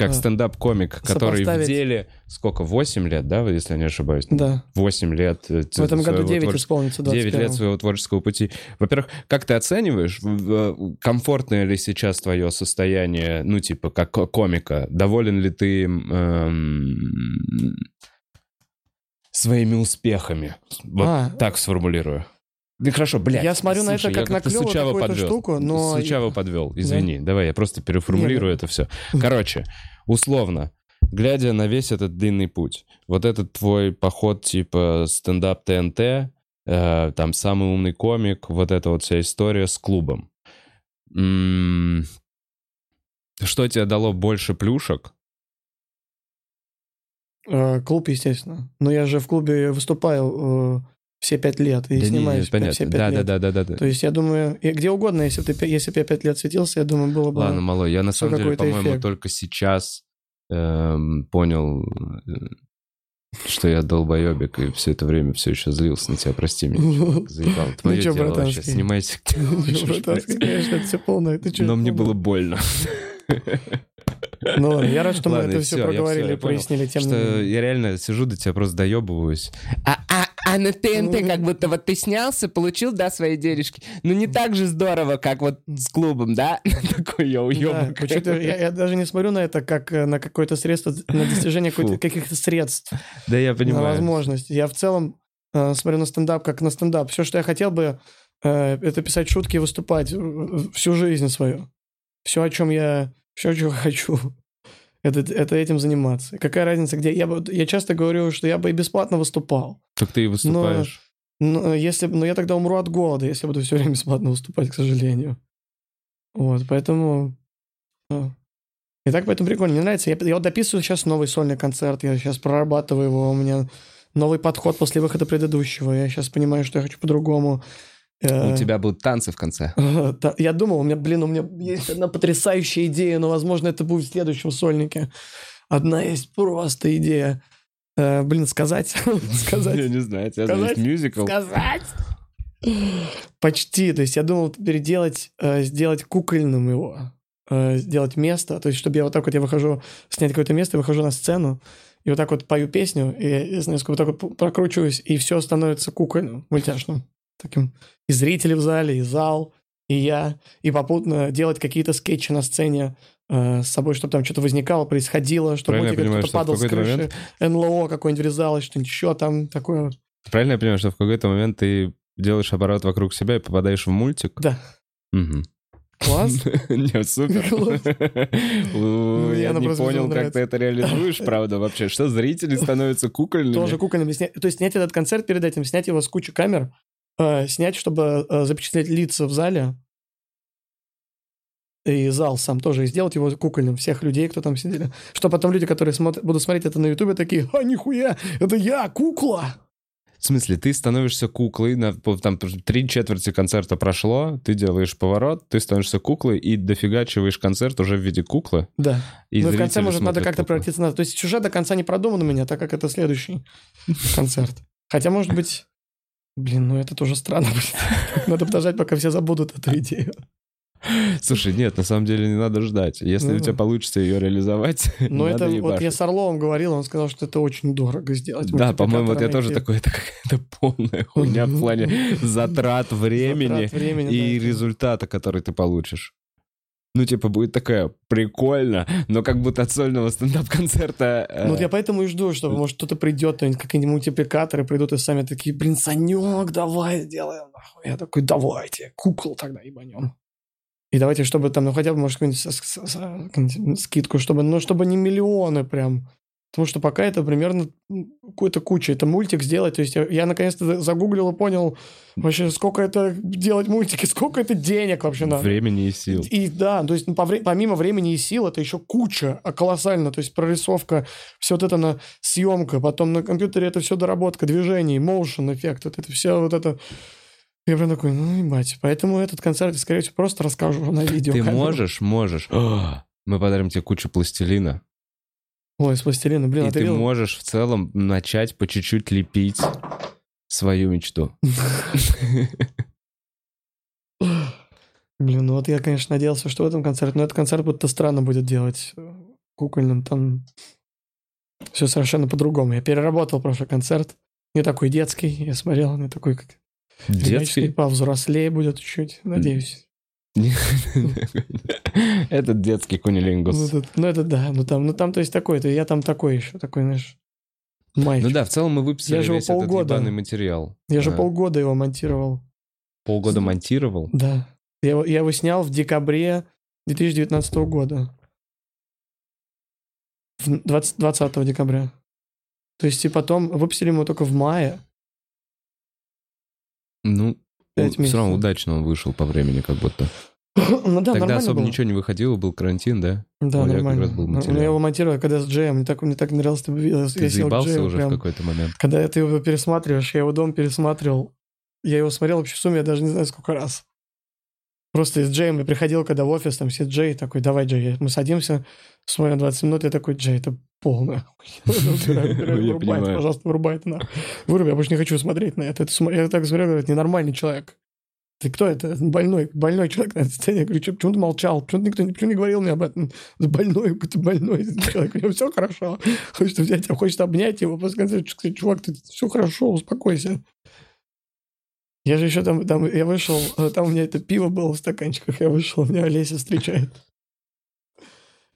как А. стендап-комик, который в деле, сколько, 8 лет, да, если я не ошибаюсь? Да. 8 лет. э, В этом году своего 9 творчества. исполнится, 9 лет 21 своего творческого пути. Во-первых, как ты оцениваешь, в- комфортное ли сейчас твое состояние, ну, типа, как ко- комика? Доволен ли ты... эм, своими успехами. Вот А. так сформулирую. Да хорошо, блядь. Я смотрю на слушай, это как на сучаво какую-то штуку, но- Сучаво подвел, извини. Давай я просто переформулирую Не, это все. Короче, условно, глядя на весь этот длинный путь, вот этот твой поход типа стендап ТНТ, э, там самый умный комик, вот эта вот вся история с клубом. М, Что тебе дало больше плюшек? Э, Клуб, естественно. Но я же в клубе выступаю э, все пять лет и Да не, снимаюсь не, понятно. все пять Да, лет. да, да, да, да. То есть я думаю, где угодно, если, ты, если бы я пять лет светился, я думаю, было бы... Ладно, малой, я на самом деле, по-моему, эффект. только сейчас эм, понял, э, что я долбоебик, и все это время все еще злился на тебя, прости меня. Заебал. Твое Ну чё, дело вообще, братанский? снимайся где хочешь, Братанский, конечно, это все полное. Но мне было больно. Ну ладно, я рад, что мы это все проговорили прояснили тем не Что менее. я реально сижу, до тебя просто доебываюсь. А, а, а на ТНТ как будто вот ты снялся, получил, да, свои денежки. Ну не так же здорово, как вот с клубом, да? Такой я Да, уебок. почему-то я, я даже не смотрю на это как э, на какое-то средство, на достижение каких-то средств, Да я на понимаю. возможность. Я в целом э, смотрю на стендап как на стендап. Все, что я хотел бы, э, это писать шутки и выступать всю жизнь свою. Все, о чем я, все, чего хочу. Это, это этим заниматься. Какая разница, где? Я, бы- я часто говорю, что я бы и бесплатно выступал. Так ты и выступаешь. Но, если, но я тогда умру от голода, если буду все время бесплатно выступать, к сожалению. Вот, поэтому... ну. И так поэтому прикольно. Мне нравится. Я, я вот дописываю сейчас новый сольный концерт. Я сейчас прорабатываю его. У меня новый подход после выхода предыдущего. Я сейчас понимаю, что я хочу по-другому. Э, У тебя будут танцы в конце. Я думал, у меня, блин, у меня есть одна потрясающая идея, но, возможно, это будет в следующем сольнике. Одна есть просто идея. Э, блин, сказать? Я Сказать? не знаю, Сказать? есть мюзикл. Сказать? Почти. То есть я думал переделать, э, сделать кукольным его. э, Сделать место. То есть, чтобы я вот так вот, я выхожу, снять какое-то место, выхожу на сцену, и вот так вот пою песню, и, я знаю, вот так вот прокручиваюсь, и все становится кукольным, мультяшным. Таким. И зрители в зале, и зал, и я. И попутно делать какие-то скетчи на сцене с собой, чтобы там что-то возникало, происходило, чтобы Правильно мультик понимаю, кто-то падал с крыши, НЛО какое-нибудь врезалось, что-нибудь еще там такое. Правильно я понимаю, что в какой-то момент ты делаешь оборот вокруг себя и попадаешь в мультик? Да. Мгм. Класс. Не, супер. Класс. У, Мне Я не понял, как ты это реализуешь, правда, вообще. Что, зрители становятся кукольными? Тоже кукольными. То есть снять этот концерт перед этим, снять его с кучей камер, э, снять, чтобы э, запечатлеть лица в зале, и зал сам тоже, и сделать его кукольным, всех людей, кто там сидели. Что потом люди, которые смотрят, будут смотреть это на ютубе, такие, а, нихуя, это я, кукла! В смысле, ты становишься куклой, на, там три четверти концерта прошло, ты делаешь поворот, ты становишься куклой и дофигачиваешь концерт уже в виде куклы. Да. И ну и в конце, может, надо как-то превратиться на... То есть сюжет до конца не продуман у меня, так как это следующий концерт. Хотя, может быть... Блин, ну это тоже странно. будет. Надо подождать, пока все забудут эту идею. Слушай, нет, на самом деле не надо ждать. Если Ну у тебя да. получится ее реализовать, Но это вот я ебашить. с Орловым говорил, он сказал, что это очень дорого сделать. Да, по-моему, вот я тоже такой, это какая-то полная хуйня в плане затрат времени Затрат времени, и да, результата, который ты получишь. Ну, типа, будет такая, прикольно, но как будто от сольного стендап-концерта... э, Ну, вот я поэтому и жду, что, может, кто-то придет, какие-нибудь мультипликаторы придут и сами такие, блин, Санек, давай сделаем. нахуй». Я такой, давайте, кукол тогда ебанем. И давайте, чтобы там, ну, хотя бы, может, какую-нибудь скидку, чтобы, ну, чтобы не миллионы прям. Потому что пока это примерно какой-то куча. Это мультик сделать. То есть я, я наконец-то загуглил и понял вообще, сколько это делать мультики, сколько это денег вообще надо. Времени и сил. И да, то есть ну, помимо времени и сил это еще куча, а колоссально. То есть прорисовка, все вот это на съемка, потом на компьютере это все доработка, движений, motion эффект, вот это все вот это. Я прям такой, ну ебать. Поэтому этот концерт, я, скорее всего, просто расскажу на видео. Ты можешь, можешь. О, Мы подарим тебе кучу пластилина. Ой, с пластилина, блин, и а ты видел? можешь в целом начать по чуть-чуть лепить свою мечту. Блин, ну вот я, конечно, надеялся, что в этом концерте, но этот концерт будто странно будет делать э, кукольным, там все совершенно по-другому. Я переработал прошлый концерт, не такой детский, я смотрел, не такой, как Детский? повзрослее будет чуть-чуть, надеюсь. Этот детский Ну, кунилингус. это, ну, это да, ну там, ну там, то есть такой, то я там такой еще, такой, знаешь, Май. Ну да, в целом мы выписали Я же весь этот полгода- материал. Я же полгода его монтировал. полгода монтировал. Да. Я, его- я его снял в декабре 2019 года. В 20, 20 декабря. То есть и потом выпустили мы только в мае. Ну, Пять все равно удачно он вышел по времени как будто. ну да, Тогда нормально особо было. ничего не выходило, был карантин, да? Да, У меня как нормально. раз был Ну, материал. я его монтировал, когда с Джеем. Мне так, мне так нравилось, ты я заебался Джею уже прям. в какой-то момент. Когда ты его пересматриваешь, я его дом пересматривал. Я его смотрел вообще в сумме, я даже не знаю, сколько раз. Просто с Джеем я приходил, когда в офис, там сидит Джей, такой, давай, Джей, мы садимся, смотрим 20 минут, я такой, Джей, это полная Я Вырубай, понимаю. пожалуйста, вырубай это нахуй. Выруби, я больше не хочу смотреть на это. Это Я так смотрю, говорю, это ненормальный человек. Ты кто это? Больной, больной человек на этой сцене. Я говорю, «Чё- почему ты молчал? Почему никто не- почему не говорил мне об этом? Ты больной, ты больной человек. У него все хорошо. Хочет взять его, хочет обнять его. После конца сказать, чувак, ты все хорошо, успокойся. Я же еще там, там, я вышел, э, там у меня это пиво было в стаканчиках, я вышел, меня Олеся встречает.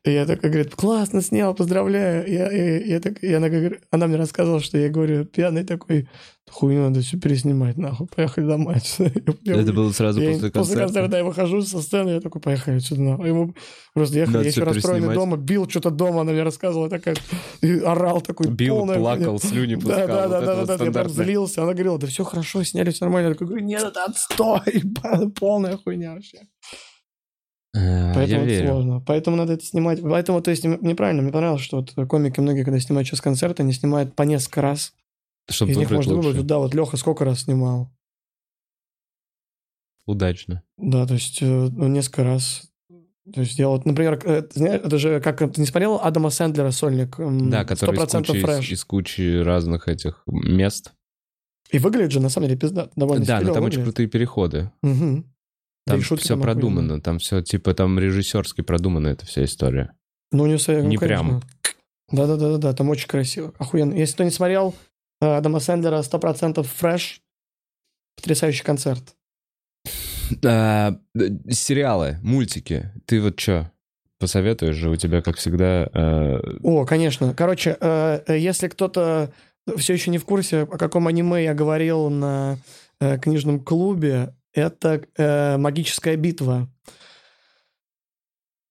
И я такой, говорит, классно снял, поздравляю. Я, я, я так, и она, она мне рассказывала, что я говорю, пьяный такой, хуйню надо все переснимать, нахуй, поехали домой. Это было сразу я после После концерта, концерта. я выхожу со сцены, я такой, поехали сюда. нахуй. Ему просто ехали, я еще расстроенный дома, бил что-то дома, она мне рассказывала, такая, и орал такой, Бил, полная плакал, слюни пускал. Да, да, да, да, да, я прям злился. Она говорила, да все хорошо, сняли, все нормально. Я такой говорю, нет, это отстой, полная хуйня вообще. Я Поэтому это верю. сложно. Поэтому надо это снимать. Поэтому, то есть, м- мне понравилось, что вот комики многие, когда снимают сейчас концерты, они снимают по несколько раз. Чтобы Из них можно лучше. выбрать. Да, вот Леха сколько раз снимал. Удачно. Да, то есть, э, ну, несколько раз. То есть, я вот, например, э, знаешь, это же, как ты не смотрел Адама Сэндлера сольник? Да, который из 100% кучи, фреш. из, из кучи разных этих мест. И выглядит же, на самом деле, пизда. Довольно Да, но там очень выглядит. крутые переходы. Мгм. Да Там шутки все продумано. Там все, типа, там режиссерски продумана эта вся история. Ну, своя... ну, Не конечно. Да-да-да-да, там очень красиво. Охуенно. Если кто не смотрел э, Адама Сэндлера 100% фреш, потрясающий концерт. А, сериалы, мультики. Ты вот что, посоветуешь же? У тебя, как всегда... э, О, конечно. Короче, э, э, если кто-то все еще не в курсе, о каком аниме я говорил на э, книжном клубе, это э, «Магическая битва».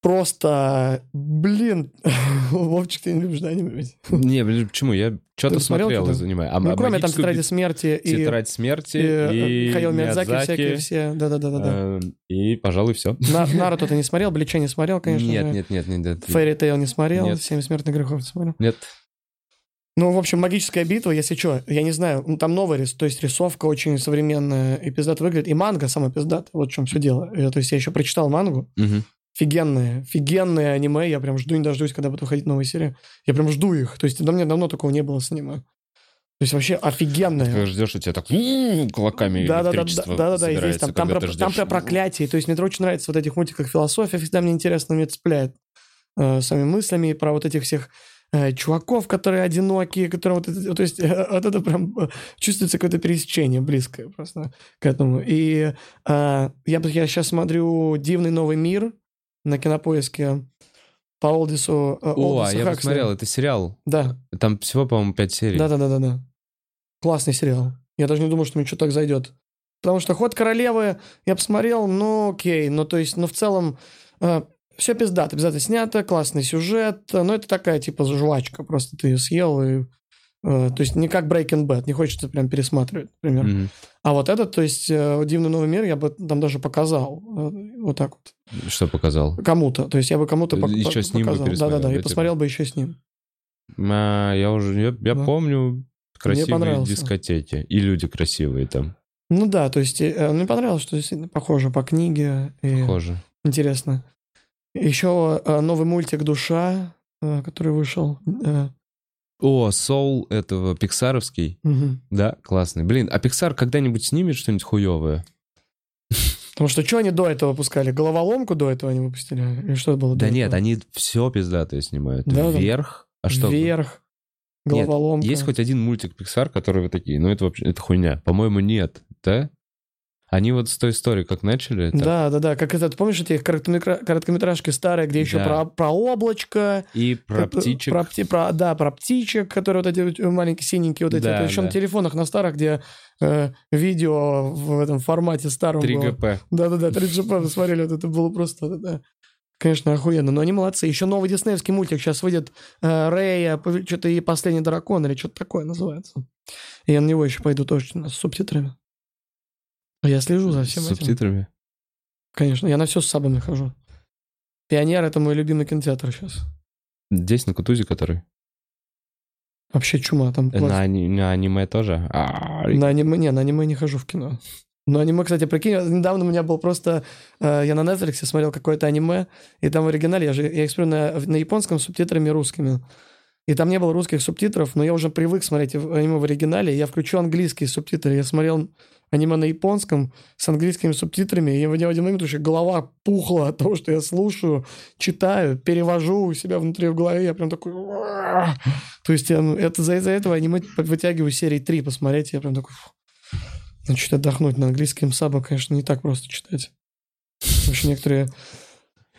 Просто, блин, Вовчик, ты не любишь, да? Не, блин, почему? Я что-то смотрел и занимаюсь. А, ну, кроме там «Тетради смерти» и, Тетрадь смерти и, э, и, Хайо Миядзаки всякие все. Да-да-да-да. э, И, пожалуй, все. На- Наруто ты не смотрел, Блича не смотрел, конечно Нет, нет, нет, нет. Фэри Тейл не смотрел. Семь смертных грехов не смотрел. Нет. Ну, в общем, магическая битва, если что, я не знаю, ну, там новый рис, то есть рисовка очень современная и пиздато выглядит, и манга сама пиздата, вот в чем все дело. Э, То есть я еще прочитал мангу, Мгм. офигенные, офигенные аниме, я прям жду, не дождусь, когда будут выходить новые серии. Я прям жду их, то есть до меня давно такого не было с аниме. То есть вообще офигенные. Ты ждешь, у тебя так кулаками Да, да, да, да, да, да, собирается, там, там, про, ты там ждешь. про проклятие. То есть мне очень нравится вот этих мультиках философия, всегда мне интересно, мне это цепляет э, своими мыслями про вот этих всех чуваков, которые одинокие, которые вот это, то есть э, вот это прям э, чувствуется какое-то пересечение близкое просто к этому. И э, я, я сейчас смотрю «Дивный новый мир» на кинопоиске по Олдису. э, О, а Олдиса я Хаксли. посмотрел, это сериал. Да, Там всего, по-моему, пять серий. да-да-да-да. Классный сериал. Я даже не думал, что мне что так зайдет. Потому что «Ход королевы» я посмотрел, ну окей, ну то есть, ну в целом все пиздато, пиздато снято, классный сюжет, но это такая типа жвачка, просто ты ее съел и... э, то есть не как Breaking Bad, не хочется прям пересматривать, например. Мгм. А вот этот, то есть э, «Дивный новый мир» я бы там даже показал. э, Вот так вот. Что показал? Кому-то. То есть я бы кому-то пок- Еще с ним показал. Да-да-да, да, и посмотрел бы еще с ним. А, я уже, я, я Да. помню красивые дискотеки. И люди красивые там, Ну да, то есть э, мне понравилось, что действительно похоже по книге. И... похоже. Интересно. Еще э, новый мультик «Душа», э, который вышел. э, О, Соул этого пиксаровский. мгм. Да, классный. Блин, а Pixar когда-нибудь снимет что-нибудь хуевое? Потому что что они до этого выпускали? Головоломку до этого они выпустили? Или что было Да нет, этого? они все пиздатые снимают. Да. Вверх. А что? Вверх, Нет, головоломка. Есть хоть один мультик Pixar, который вы такие, ну это вообще, это хуйня. По-моему, нет, да? Они вот с той истории как начали. так Да, да, да. Как это, ты помнишь эти короткометра- короткометражки старые, где еще Да. про, про облачко, И про Это- птичек. Про, пти- про- да, про птичек, которые вот эти вот маленькие синенькие вот эти. Да, это еще да. на телефонах, на старых, где э, видео в этом формате старом 3 было. ГП. Да-да-да, 3GP вы смотрели, вот это было просто, да. Конечно, охуенно. Но они молодцы. Еще новый диснеевский мультик сейчас выйдет. Э, Рэя, что-то и «Последний дракон» или что-то такое называется. И я на него еще пойду тоже с субтитрами. Я слежу за всем С этим. субтитрами. Конечно, я на все с сабами хожу. Пионер — это мой любимый кинотеатр сейчас. Здесь на Кутузе который? Вообще чума там. Э. На, ани- на аниме тоже? А, На аниме, не, на аниме не хожу в кино. Но аниме, кстати, прикинь, недавно у меня был просто... э, я на Netflix смотрел какое-то аниме, и там в оригинале, я же я их смотрю на, на японском с субтитрами русскими. И там не было русских субтитров, но я уже привык смотреть в- аниме в оригинале, и я включу английские субтитры. Я смотрел аниме на японском с английскими субтитрами, и в один момент уже голова пухла от того, что я слушаю, читаю, перевожу у себя внутри в голове, я прям такой... То есть я, ну, это за, из-за этого аниме вытягиваю серии 3 посмотреть, я прям такой... Значит, отдохнуть на английском саба, конечно, не так просто читать. Вообще некоторые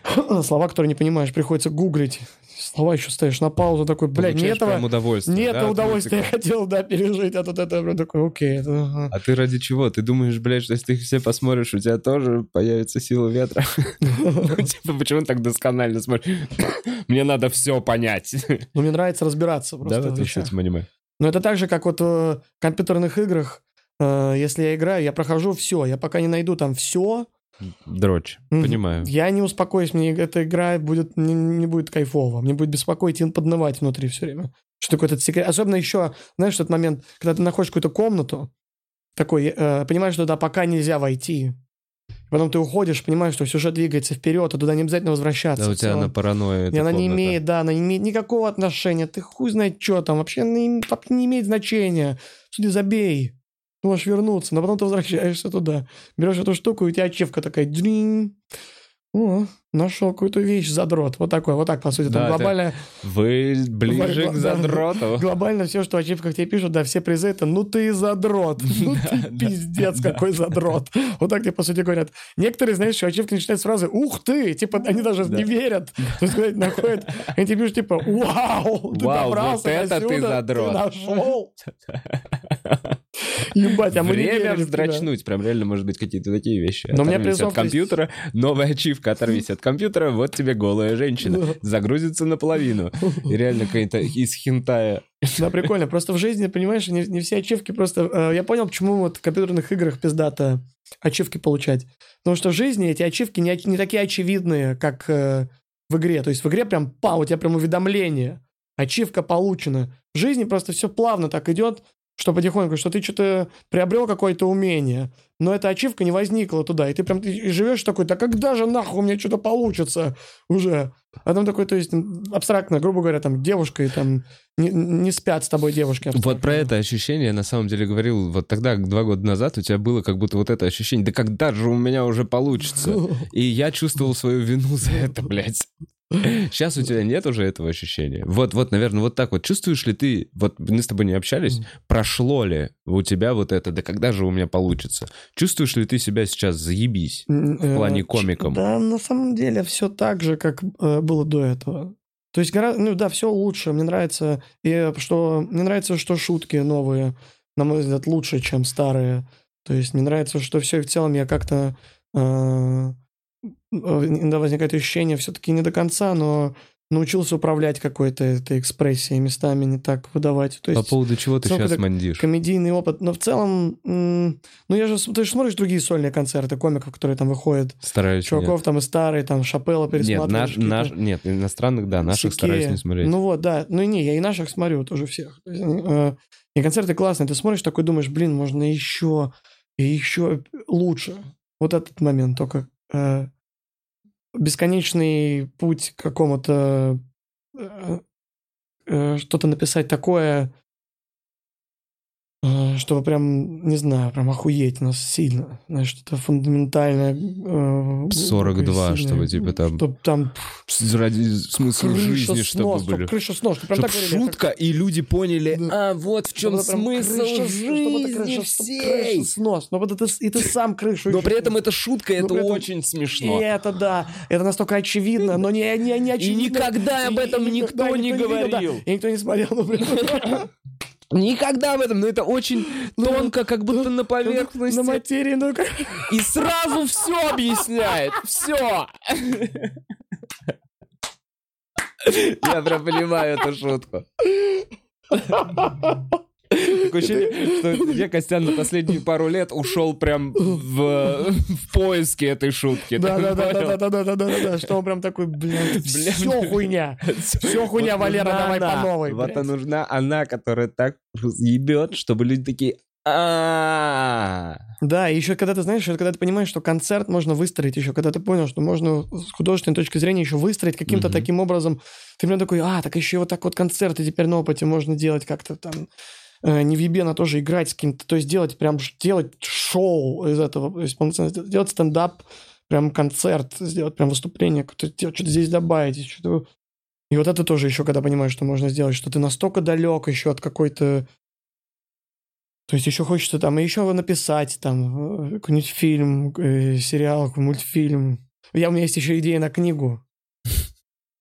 слова, которые не понимаешь, приходится гуглить. Слова еще ставишь на паузу, такой, блядь, не этого... удовольствие. Не да, это удовольствие я хотел, да, пережить, а тут это прям такой, окей. это, ага». А ты ради чего? Ты думаешь, блядь, что если ты их все посмотришь, у тебя тоже появится сила ветра? Ну, типа, почему так досконально смотришь? Мне надо все понять. Ну, мне нравится разбираться просто Да, этом с этим аниме. Но это так же, как вот э, в компьютерных играх, э, если я играю, я прохожу все, я пока не найду там все, Дрочь, понимаю. я не успокоюсь, мне эта игра будет, не, не будет кайфово, мне будет беспокоить и поднывать внутри все время. Что такое этот секрет? Особенно еще, знаешь, тот момент, когда ты находишь какую-то комнату, такой, э, понимаешь, что туда пока нельзя войти. Потом ты уходишь, понимаешь, что сюжет двигается вперед, а туда не обязательно возвращаться. Да, у тебя целом. на паранойя И она не комната. имеет, да, она не имеет никакого отношения. Ты хуй знает, что там. Вообще она не, не имеет значения. Судя забей. Ты можешь вернуться, но потом ты возвращаешься туда. Берешь эту штуку, и у тебя ачивка такая. Дринь. О, нашел какую-то вещь, задрот. Вот такой, вот так, по сути. Там Да, это- глобально, Вы ближе к задроту. глобально все, что в ачивках тебе пишут, да, все призы, это ну ты задрот. Ну ты пиздец, какой задрот. Вот так тебе, по сути, говорят. Некоторые, знаешь, что ачивки начинают с фразы «Ух ты!» Типа, они даже Да. не верят. То есть, находят, они тебе пишут, типа «Вау! Ты добрался это ты задрот». Ты нашел!» Ебать, а мы Время вздрачнуть. Прям реально, может быть, какие-то такие вещи. Но у меня призов от компьютера, новая ачивка, оторвись от компьютера, вот тебе голая женщина. Загрузится наполовину. И реально какая-то из хентая. Да, прикольно. Просто в жизни, понимаешь, не, не все ачивки просто... э, я понял, почему вот в компьютерных играх пиздато ачивки получать. Потому что в жизни эти ачивки не, не такие очевидные, как э, в игре. То есть в игре прям, па, у тебя прям уведомление. Ачивка получена. В жизни просто все плавно так идет, что потихоньку, что ты что-то приобрел какое-то умение, но эта ачивка не возникла туда, и ты прям ты живешь такой, да когда же нахуй у меня что-то получится уже? А там такой, то есть абстрактно, грубо говоря, там девушка и там не, не спят с тобой девушки. Вот про это ощущение я на самом деле говорил вот тогда, два года назад, у тебя было как будто вот это ощущение, да когда же у меня уже получится? И я чувствовал свою вину за это, блядь. Сейчас у тебя нет уже этого ощущения. Вот, вот, наверное, вот так вот. Чувствуешь ли ты, вот мы с тобой не общались, прошло ли у тебя вот это, да когда же у меня получится? Чувствуешь ли ты себя сейчас заебись? В плане комиком. Да, на самом деле все так же, как э, было до этого. То есть, ну да, все лучше. Мне нравится, и э, что мне нравится, что шутки новые, на мой взгляд, лучше, чем старые. То есть, мне нравится, что все в целом я как-то э, э, иногда возникает ощущение все-таки не до конца, но научился управлять какой-то этой экспрессией, местами не так выдавать. То По есть, поводу чего ты сейчас мандишь? комедийный опыт. Но в целом, ну я же, ты же смотришь другие сольные концерты комиков, которые там выходят. Стараюсь. Чуваков там и старые, там Шапелла Нет, пересматриваешь. наш, какие-то наш, нет, иностранных, да, наших Сикея. стараюсь не смотреть. Ну вот, да. Ну и не, я и наших смотрю тоже всех. Э, и концерты классные. Ты смотришь такой, думаешь, блин, можно еще и еще лучше. Вот этот момент только э, бесконечный путь к какому-то э, э, что-то написать такое чтобы прям, не знаю, прям охуеть нас сильно. Знаешь, что-то фундаментальное. э, 42, глубокое, чтобы, типа, там- Чтоб там Ради смысла крыша жизни, снос, чтобы чтоб были. крыша снос. Чтоб прям Чтоб так говорили, шутка, и люди поняли, Да. а вот в чем Чтобы смысл крыша- чтобы это жизни крыша- чтоб всей. крыша снос. Но вот это и ты сам крышу. Но при этом это шутка, Но это этом- очень И смешно. это да, это настолько очевидно, но не, не, не И очевидно. никогда об И- этом и никто не да. говорил. И никто не смотрел, блин. Никогда об этом, но это очень Ну, тонко, как будто на поверхности. На материи, ну как... И сразу все объясняет. Все. Я прям понимаю эту шутку. Такое ощущение, что я, Костян, на последние пару лет ушел прям в, в поиске этой шутки. Да, да, да, да, да, да, да, да, да, да, что он прям такой, блин, Бля, все хуйня. Все хуйня, Валера, давай по она. новой. Вот блядь. а нужна она, которая так ебет, чтобы люди такие а Да, и еще когда ты знаешь, когда ты понимаешь, что концерт можно выстроить еще, когда ты понял, что можно с художественной точки зрения еще выстроить каким-то таким образом, ты прям такой, а, так еще вот так вот концерты теперь на опыте можно делать как-то там, не в Ебена тоже играть с кем-то, то есть делать прям, делать шоу из этого, то есть полноценно сделать- делать стендап, прям концерт, сделать прям выступление, что-то здесь добавить, что-то... И вот это тоже еще, когда понимаешь, что можно сделать, что ты настолько далек еще от какой-то то есть еще хочется там, и еще написать там э, какой-нибудь фильм, э, сериал, мультфильм. Я, у меня есть еще идея на книгу.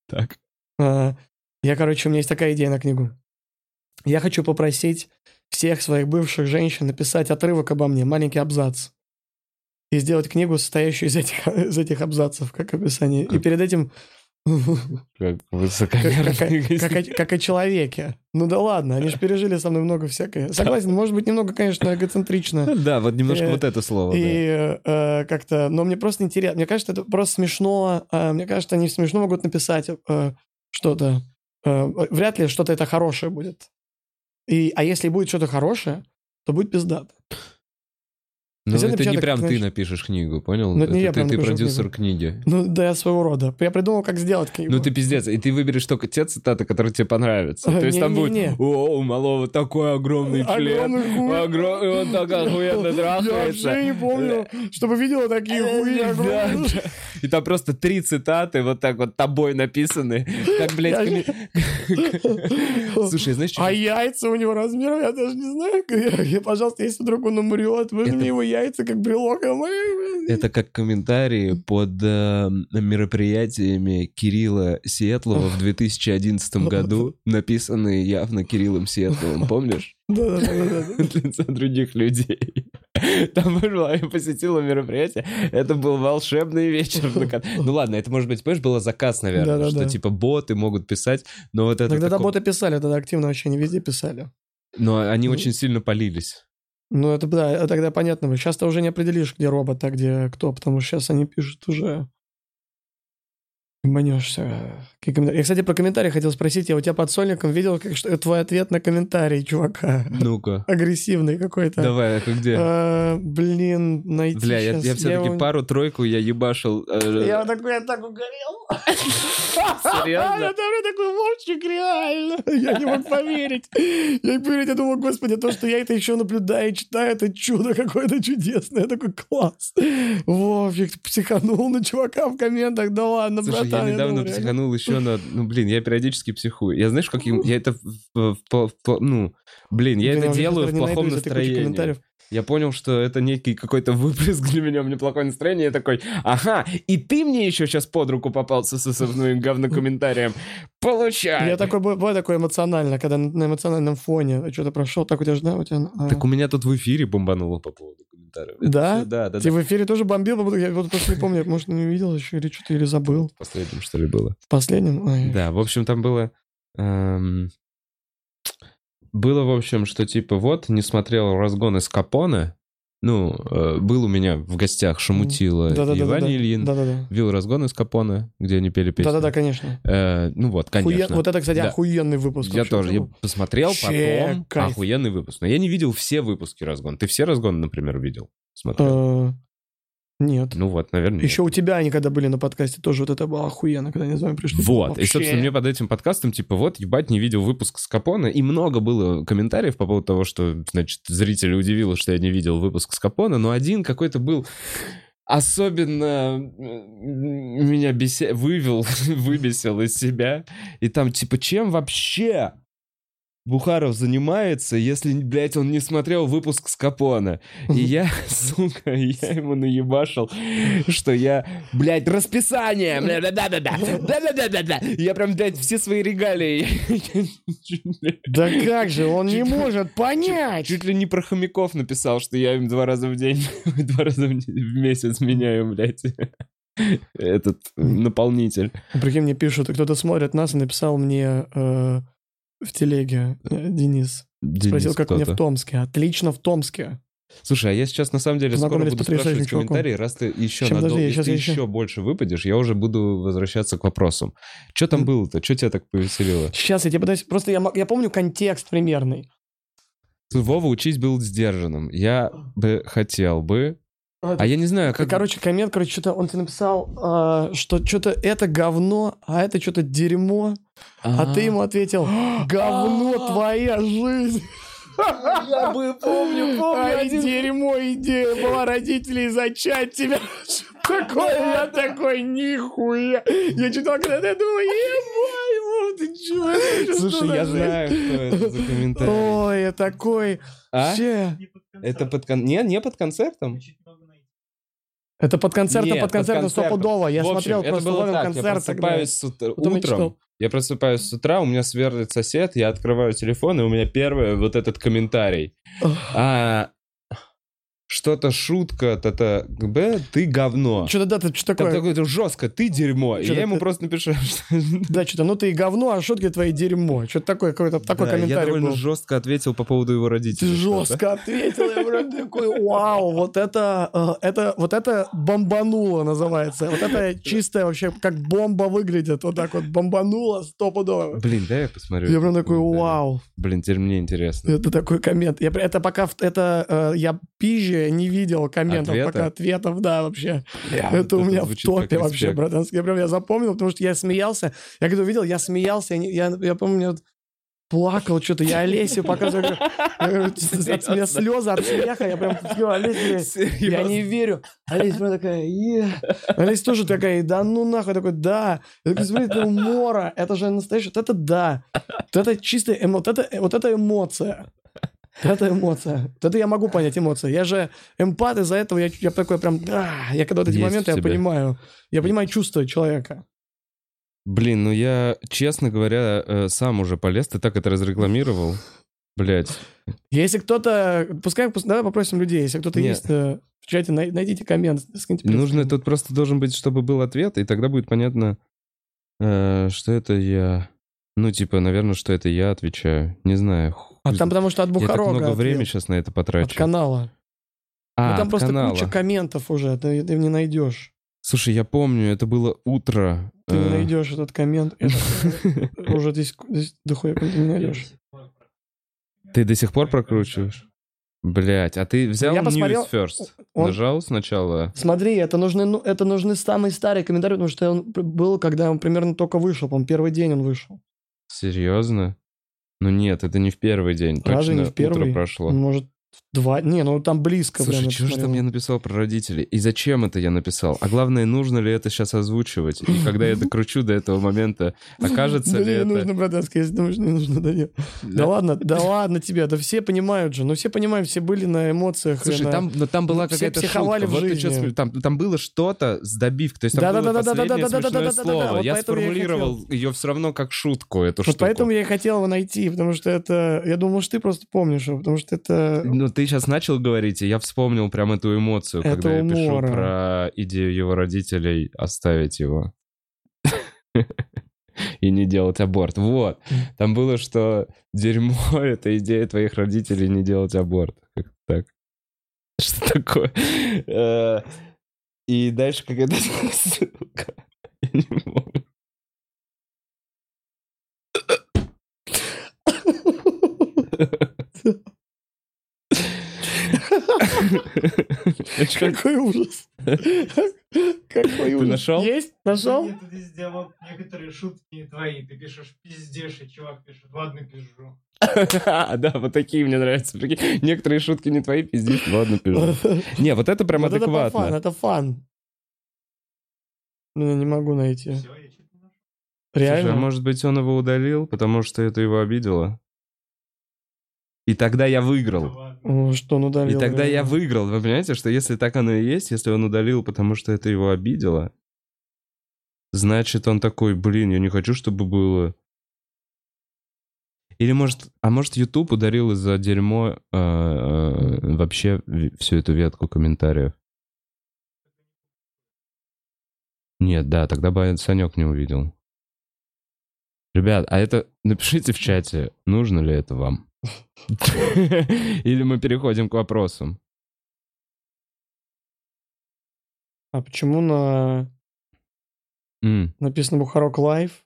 Так. А, Я, короче, у меня есть такая идея на книгу. Я хочу попросить всех своих бывших женщин написать отрывок обо мне, маленький абзац. И сделать книгу, состоящую из этих, из этих абзацев, как описание. И перед этим... Как высокомерно. как- как о, как о человеке. Ну да ладно, они же пережили со мной много всякое. Согласен, может быть, немного, конечно, эгоцентрично. Да, вот немножко Э, вот это слово. И э, как-то, но мне просто интересно, мне кажется, это просто смешно. э, мне кажется, они смешно могут написать что-то. Вряд ли что-то это хорошее будет. И, а если будет что-то хорошее, то будет пиздато. Ну, это не напечатать, прям ты напишешь книгу, понял? Ну, это не я ты, ты продюсер книгу. книги. Ну, да, своего рода. Я придумал, как сделать книгу. Ну ты пиздец, и ты выберешь только те цитаты, которые тебе понравятся. То есть там будет, Не-не-не. о, у малого такой огромный член, Огромный он так охуенно Я трахается. вообще не помню, чтобы видела такие хуи Да, огромные. И там просто три цитаты вот так вот тобой написаны. Как, блядь, Я Слушай, знаешь, что... А яйца у него размером, я даже не знаю. Я, я, пожалуйста, если вдруг он умрет, Это- его яйца как брелок. Это как комментарии под э, мероприятиями Кирилла Сиэтлова в 2011 году, написанные явно Кириллом Сиэтловым, помнишь? Да-да-да-да. От лица других людей. Там было, я посетила мероприятие, это был волшебный вечер. Ну ладно, это может быть, понимаешь, было заказ, наверное, Да-да-да. что типа боты могут писать, но вот это... Тогда таком- боты писали, тогда активно вообще не везде писали. Но они Ну. очень сильно полились. Ну, это да, тогда понятно. Сейчас ты уже не определишь, где робот, а где кто, потому что сейчас они пишут уже... Манешься. Я, кстати, про комментарии хотел спросить. Я у тебя под сольником видел, как, что, твой ответ на комментарий, чувака. Ну-ка, Агрессивный какой-то. давай, а где? А, блин, найти Бля, я, я все-таки его- пару-тройку я ебашил. э, Я такой, я так угорел. Серьезно? Я там такой Вовчик, реально. Я не мог поверить. Я не поверить, я думал, господи, то, что я это еще наблюдаю и читаю, это чудо какое-то чудесное. Я такой, класс. Вовчик, психанул на чувака в комментах. Да ладно, Слушай, братан. я недавно реально. психанул еще на... Ну, блин, я периодически психую. Я знаешь, как... Я это... в- в- в- в- ну, блин, я Блин, это уже делаю в плохом настроении. Я понял, что это некий какой-то выплеск для меня, у меня плохое настроение. Я такой, ага, и ты мне еще сейчас под руку попался со своим говнокомментарием. Получай! Я такой, бывает такой эмоционально, когда на на эмоциональном фоне что-то прошел, так у тебя же, да, у тебя... а. Так у меня тут в эфире бомбануло по поводу Это Да? Да, да, Ты да. в эфире тоже бомбил, я вот просто не помню, может, не видел еще или что-то, или забыл. В последнем, что ли, было. В последнем? Ой. Да, в общем, там было... эм, Было, в общем, что типа вот, не смотрел разгон из Капоне. Ну, э, был у меня в гостях Шамутила и Да-да-да-да-да. Ваня Ильин. Да-да-да. Вил разгон из Капоне, где они пели песню. Да-да-да, конечно. Э, ну вот, конечно. Вот это, кстати, Да. охуенный выпуск. Я тоже. Я был. посмотрел Вообще потом. кайф. Охуенный выпуск. Но я не видел все выпуски разгон. Ты все разгоны, например, видел? Смотрел? Нет. Ну вот, наверное. нет. Еще у тебя они когда были на подкасте, тоже вот это было охуенно, когда они с вами пришли. Вот, и, Вообще. собственно, мне под этим подкастом, типа, вот, ебать, не видел выпуск с Капона, и много было комментариев по поводу того, что, значит, зрителей удивило, что я не видел выпуск с Капона, но один какой-то был особенно меня бесе... вывел, выбесил из себя, и там, типа, чем вообще Бухаров занимается, если, блядь, он не смотрел выпуск с Капона. И я, сука, я ему наебашил, что я, блядь, расписание, да-да-да-да, да-да-да-да. Я прям, блядь, все свои регалии. Да как же, он не может понять. Чуть ли не про хомяков написал, что я им два раза в день, два раза в месяц меняю, блядь, этот наполнитель. Прикинь, мне пишут, кто-то смотрит нас и написал мне э, в телеге, э, Денис. Спросил, Денис как мне в. Томске. Отлично в Томске. Слушай, а я сейчас на самом деле скоро буду спрашивать чуваком. комментарии, раз ты еще Чем, надол- подожди, если ты еще... еще- больше выпадешь, я уже буду возвращаться к вопросам. Что там было-то? Что тебя так повеселило? Сейчас я тебе пытаюсь... Просто я, я помню контекст примерный. Вова, учись был сдержанным. Я бы хотел бы... А я не знаю, как... Короче, коммент, короче, что-то он тебе написал, а, что что-то это говно, а это что-то дерьмо. А ты ему ответил, говно твоя жизнь. Я бы помню, А дерьмо идея была родителей зачать тебя. Что Такое, я такой, нихуя. Я читал, когда я думаю, ебать, ты что Слушай, я жизнь?» знаю, что это за комментарий. Ой, я такой, А? вообще. Это под кон... Не, не под концертом? Это под концертом, Нет, под концертом стопудово. Я В общем, смотрел просто было так, концерт. я просыпаюсь с утра- утром, я просыпаюсь с утра, у меня сверлит сосед, я открываю телефон, и у меня первый вот этот комментарий. А, что-то шутка, то-то, б, ты говно. Что-то да, ты что Там такое? такое жестко, ты дерьмо. И я ему ты- просто напишу, что... Да, что-то, ну ты и говно, а шутки твои дерьмо. Что-то такое, какой-то такой Да, я комментарий довольно был. жестко ответил по поводу его Ты родителей. что-то. жестко ответил, я прям такой, вау, вот это, э, это, вот это бомбануло называется. Вот это чистая вообще, как бомба выглядит, вот так вот бомбануло стопудово. Блин, да я посмотрю. Я прям такой, вау, Блин, теперь мне интересно. это такой коммент. Я, это пока, это, э, я пизже не видел комментов, Ответа? пока ответов, да, вообще. Бля, это вот у меня в топе вообще, братанский. Я прям я запомнил, потому что я смеялся. Я когда увидел, я смеялся. Я, я, я помню, вот плакал что-то. Я Олесе показываю. говорю, От меня слезы от смеха. Я прям говорю, я не верю. Олесь прям такая, «Е». Олесь тоже такая, да ну нахуй. Такой, да. Я такой, смотри, это умора. Это же настоящее. Вот это да. Вот это чистая вот это, вот это эмоция. Это эмоция. Это я могу понять эмоции. Я же эмпат, из-за этого я, я такой прям, да. Я когда вот эти Есть моменты, я понимаю. Я понимаю чувства человека. Блин, ну я, честно говоря, э, сам уже полез, ты так это разрекламировал. Блять. Если кто-то, пускай, пус- давай попросим людей, если кто-то есть э, в чате, най- найдите коммент. скиньте Нужно, тут просто должен быть, чтобы был ответ, и тогда будет понятно, э, что это я. Ну, типа, наверное, что это я отвечаю. Не знаю. А там потому что от Я так Бухарога много ответ. времени сейчас на это От потрачу. канала. А, ну, там от просто канала. куча комментов уже, ты, ты не найдешь. Слушай, я помню, это было утро. Ты не э, найдешь этот коммент. Уже здесь, дохуя ты не найдешь. Ты до сих пор прокручиваешь? Блять, а ты взял Я News посмотрел, First? он- Нажал сначала? Смотри, это нужны, ну, это нужны самые старые комментарии, потому что он был, когда он примерно только вышел, по первый день он вышел. Серьезно? Ну нет, это не в первый день. Разве не Точно в первый? утро прошло. Может, Два. Не, ну там близко. Слушай, что же там я написал про родителей? И зачем это я написал? А главное, нужно ли это сейчас озвучивать? И когда я докручу до этого момента, окажется ли это... нужно, братанский, если не нужно, да нет. Да ладно, да ладно тебе, да все понимают же. Ну все понимают, все были на эмоциях. Слушай, там, но там была какая-то шутка. в жизни. Там, там было что-то с добивкой. То есть там было последнее слово. Я сформулировал ее все равно как шутку, эту штуку. Поэтому я и хотел его найти, потому что это... Я думал, что ты просто помнишь его, потому что это ну, ты сейчас начал говорить, и я вспомнил прям эту эмоцию, Это когда я пишу умора. про идею его родителей оставить его. И не делать аборт. Вот. Там было, что дерьмо — это идея твоих родителей не делать аборт. Как так? Что такое? Э, И дальше какая-то ссылка. Я не помню. Какой ужас. Какой ужас. нашел? Есть? Нашел? Нет, есть диалог, некоторые шутки не твои. Ты пишешь пиздешь, и чувак пишет, ладно, пизжу. Да, вот такие мне нравятся. Прикинь, Некоторые шутки не твои, пиздишь, ладно, пиздишь. Не, вот это прям Вот это фан, адекватно. это фан. Ну, я не могу найти. Все, я что-то нашел. Слушай, а Реально? может быть, он его удалил, потому что это его обидело? И тогда я выиграл. Что он удалил? И тогда я выиграл. Вы понимаете, что если так оно и есть, если он удалил, потому что это его обидело, значит, он такой, блин, я не хочу, чтобы было. Или может, а может, YouTube ударил из-за дерьмо э, э, вообще всю эту ветку комментариев? Нет, да, тогда бы Санек не увидел. Ребят, а это напишите в чате, нужно ли это вам? Или мы переходим к вопросам? А почему на написано Бухарок Лайв,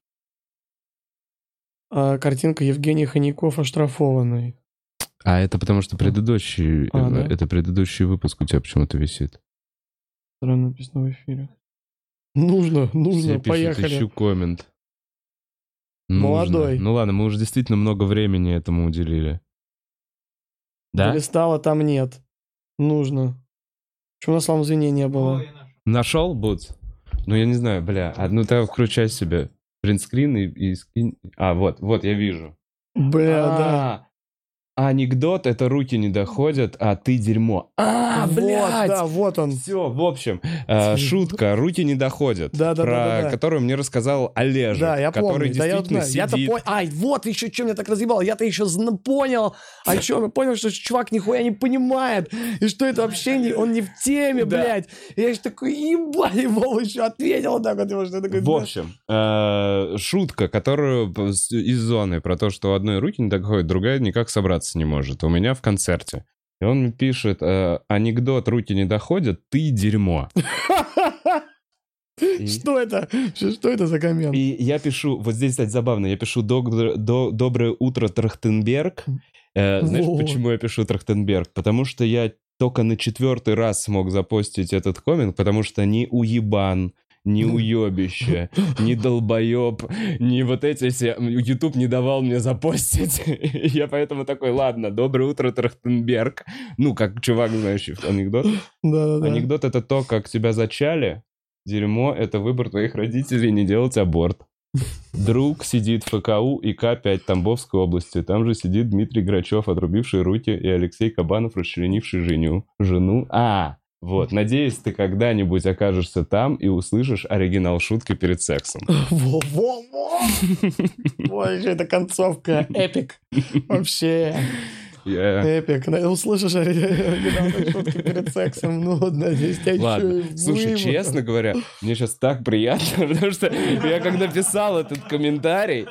а картинка Евгений Хомяков оштрафованный? А это потому что предыдущий, А, э, да? это предыдущий выпуск у тебя почему-то висит. Странно написано в эфире. Нужно, Все нужно, пишут, поехали. ищу коммент. Нужно. Молодой. Ну ладно, мы уже действительно много времени этому уделили. Да? Листала, там нет. Нужно. Почему на славном звене не было? нашел. Бутс? Ну я не знаю, бля. А, ну ты включай себе принтскрин и, и скинь. А, вот, вот, я вижу. Бля, да. А, Анекдот — это руки не доходят, а ты дерьмо. А, вот, блядь! да, вот он. Все, в общем, э, шутка, руки не доходят, Да, да, про да, да, да. которую мне рассказал Олежек, Да, я который помню. Да, я действительно сидит. понял. Ай, вот еще что меня так разъебало. Я-то еще зна- понял. О чем? Я понял, что чувак нихуя не понимает. И что это вообще не... Он не в теме, Да. блядь. И я еще такой, ебать, ему еще ответил так вот. Что я такой, В общем, э, шутка, которую из зоны про то, что одной руки не доходит, другая никак собраться не может. У меня в концерте. И он мне пишет, э, анекдот, руки не доходят, ты дерьмо. И- Что это? Что это за коммент? И я пишу, вот здесь, кстати, забавно, я пишу «Доб- до- «Доброе утро, Трахтенберг». Э, знаешь, Вот. почему я пишу Трахтенберг? Потому что я только на четвертый раз смог запостить этот коммент, потому что ни уебан, ни уебище, ни долбоеб, ни вот эти все... YouTube не давал мне запостить. Я поэтому такой, ладно, доброе утро, Трахтенберг. Ну, как чувак, знающий анекдот. Да-да-да. Анекдот — это то, как тебя зачали. Дерьмо — это выбор твоих родителей не делать аборт. Друг сидит в ФКУ и К5 Тамбовской области. Там же сидит Дмитрий Грачев, отрубивший руки, и Алексей Кабанов, расчленивший женю. Жену. А, вот. Надеюсь, ты когда-нибудь окажешься там и услышишь оригинал шутки перед сексом. Во-во-во! Ой, это концовка. Эпик. Вообще. Я- Эпик. Услышишь оригинальные шутки перед сексом. Ну, надеюсь, тебя Ладно, слушай, честно говоря, мне сейчас так приятно, потому что я когда писал этот комментарий,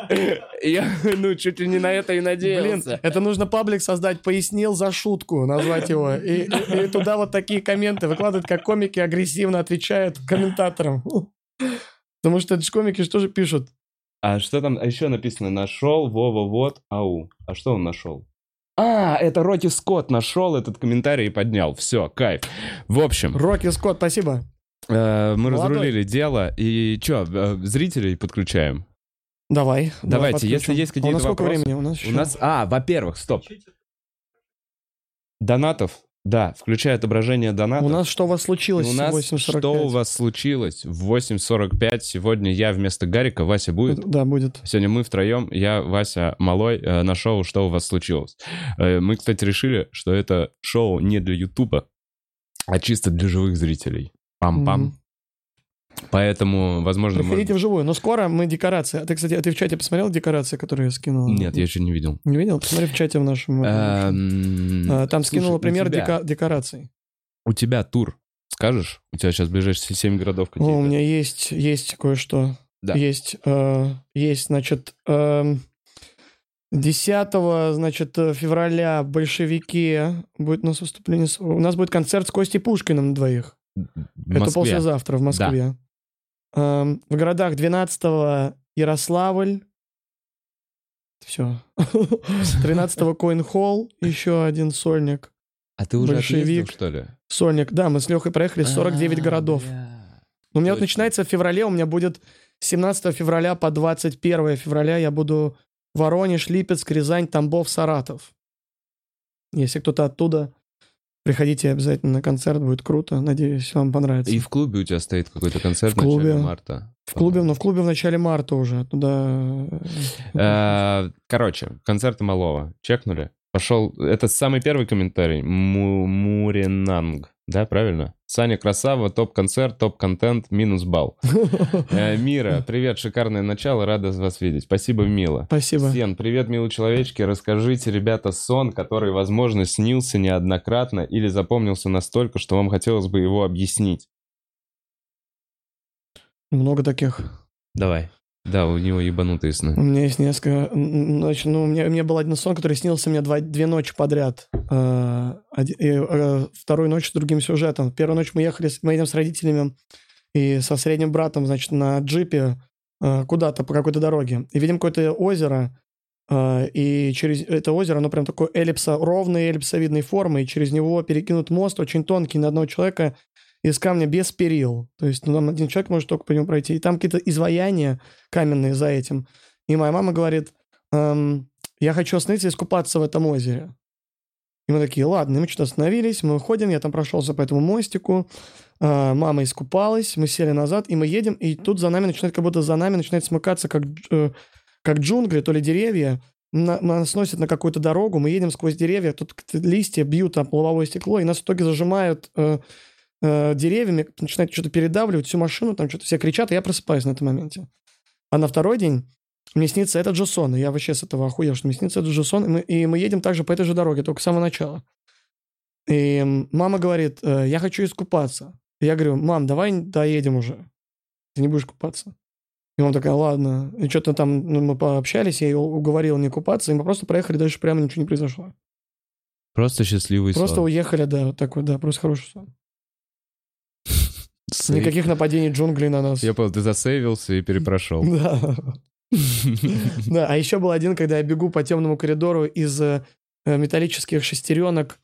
я, ну, чуть ли не на это и Блин, надеялся. это нужно паблик создать, пояснил за шутку, назвать его. И, и- и туда вот такие комменты выкладывать, как комики агрессивно отвечают комментаторам. Потому что это же комики что же пишут? А что там еще написано? Нашел, Вова, вот, ау. А что он нашел? А, это Рокки Скотт нашел этот комментарий и поднял. Все, кайф. В общем, Рокки Скотт, спасибо. э, мы Молодой. разрулили дело. И что, зрителей подключаем? Давай. давай Давайте, если есть А какие-то У нас сколько вопросы? времени? У нас, У еще- нас... А, во-первых, стоп. Донатов. Да, включая отображение донатов. У нас что у вас случилось У нас в 8.45? что у вас случилось в 8.45? Сегодня я вместо Гарика, Вася будет. Да, будет. Сегодня мы втроем, я, Вася, Малой, э, на шоу «Что у вас случилось?». Э, Мы, кстати, решили, что это шоу не для Ютуба, а чисто для живых зрителей. Пам-пам. Мгм. Поэтому, возможно... Приходите может- вживую. Но скоро мы декорации. А ты, кстати, а ты в чате посмотрел декорации, которые я скинул? Нет, я еще не видел. Не видел? Посмотри в чате в нашем. Эм, А, Там слушай, скинул у пример декораций. У тебя тур, скажешь? У тебя сейчас ближайшие 7 городов какие-то. у меня есть, есть кое-что. Да. Есть, э, есть, значит, эм, 10 значит, э, февраля в большевике будет у нас выступление. У нас будет концерт с Костей Пушкиным на двоих. Это послезавтра в Москве. Эм, в городах 12 Ярославль. Все. 13 Коин Холл, еще один сольник. А ты уже Большевик. отъездил, что ли? Сольник. Да, мы с Лехой проехали 49 А, городов. бля. У меня вот начинается в феврале, у меня будет 17 февраля по 21 февраля я буду Воронеж, Липецк, Рязань, Тамбов, Саратов. Если кто-то оттуда, приходите обязательно на концерт, будет круто. Надеюсь, вам понравится. И в клубе у тебя стоит какой-то концерт В клубе. в начале марта. В клубе, но в клубе в начале марта уже. Туда... Э, Короче, концерты Малова. Чекнули? Пошел... Это самый первый комментарий. Му- Муринанг. Да, правильно? Саня Красава, топ-концерт, топ-контент, минус балл. Э, Мира, привет, шикарное начало, рада вас видеть. Спасибо, Мила. Спасибо. Сен, привет, милые человечки. Расскажите, ребята, сон, который, возможно, снился неоднократно или запомнился настолько, что вам хотелось бы его объяснить. Много таких. Давай. Да, у него ебанутые У сны. меня есть несколько... Значит, ну, у меня, у меня был один сон, который снился мне два, две ночи подряд. Э, оди- и, э, вторую ночь с другим сюжетом. Первую ночь мы ехали, мы едем с родителями и со средним братом, значит, на джипе э, куда-то по какой-то дороге. И видим какое-то озеро, э, и через это озеро, оно прям такое эллипса, ровной эллипсовидной формы, и через него перекинут мост очень тонкий на одного человека из камня без перил. То есть ну, там один человек может только по нему пройти. И там какие-то изваяния каменные за этим. И моя мама говорит, «Эм, я хочу остановиться и искупаться в этом озере. И мы такие, ладно, и мы что-то остановились, мы выходим, я там прошелся по этому мостику, э, мама искупалась, мы сели назад, и мы едем, и тут за нами начинает, как будто за нами начинает смыкаться, как, э, как джунгли, то ли деревья, на- нас сносят на какую-то дорогу, мы едем сквозь деревья, тут листья бьют об лобовое стекло, и нас в итоге зажимают э, э, деревьями, начинают что-то передавливать, всю машину, там что-то все кричат, и я просыпаюсь на этом моменте. А на второй день мне снится этот же сон, и я вообще с этого охуел, что мне снится этот же сон, и мы, и мы едем также по этой же дороге, только с самого начала. И мама говорит, «Э, я хочу искупаться. И я говорю, мам, давай доедем уже. Ты не будешь купаться. И мама такая, ладно. И что-то там ну, мы пообщались, я ее уговорил не купаться, и мы просто проехали дальше, прямо ничего не произошло. Просто счастливый Просто сон. уехали, да, вот такой, да, просто хороший сон. Сейв. Никаких нападений джунглей на нас. Я понял, ты засейвился и перепрошел. Да. Да, а еще был один, когда я бегу по темному коридору из э, металлических шестеренок.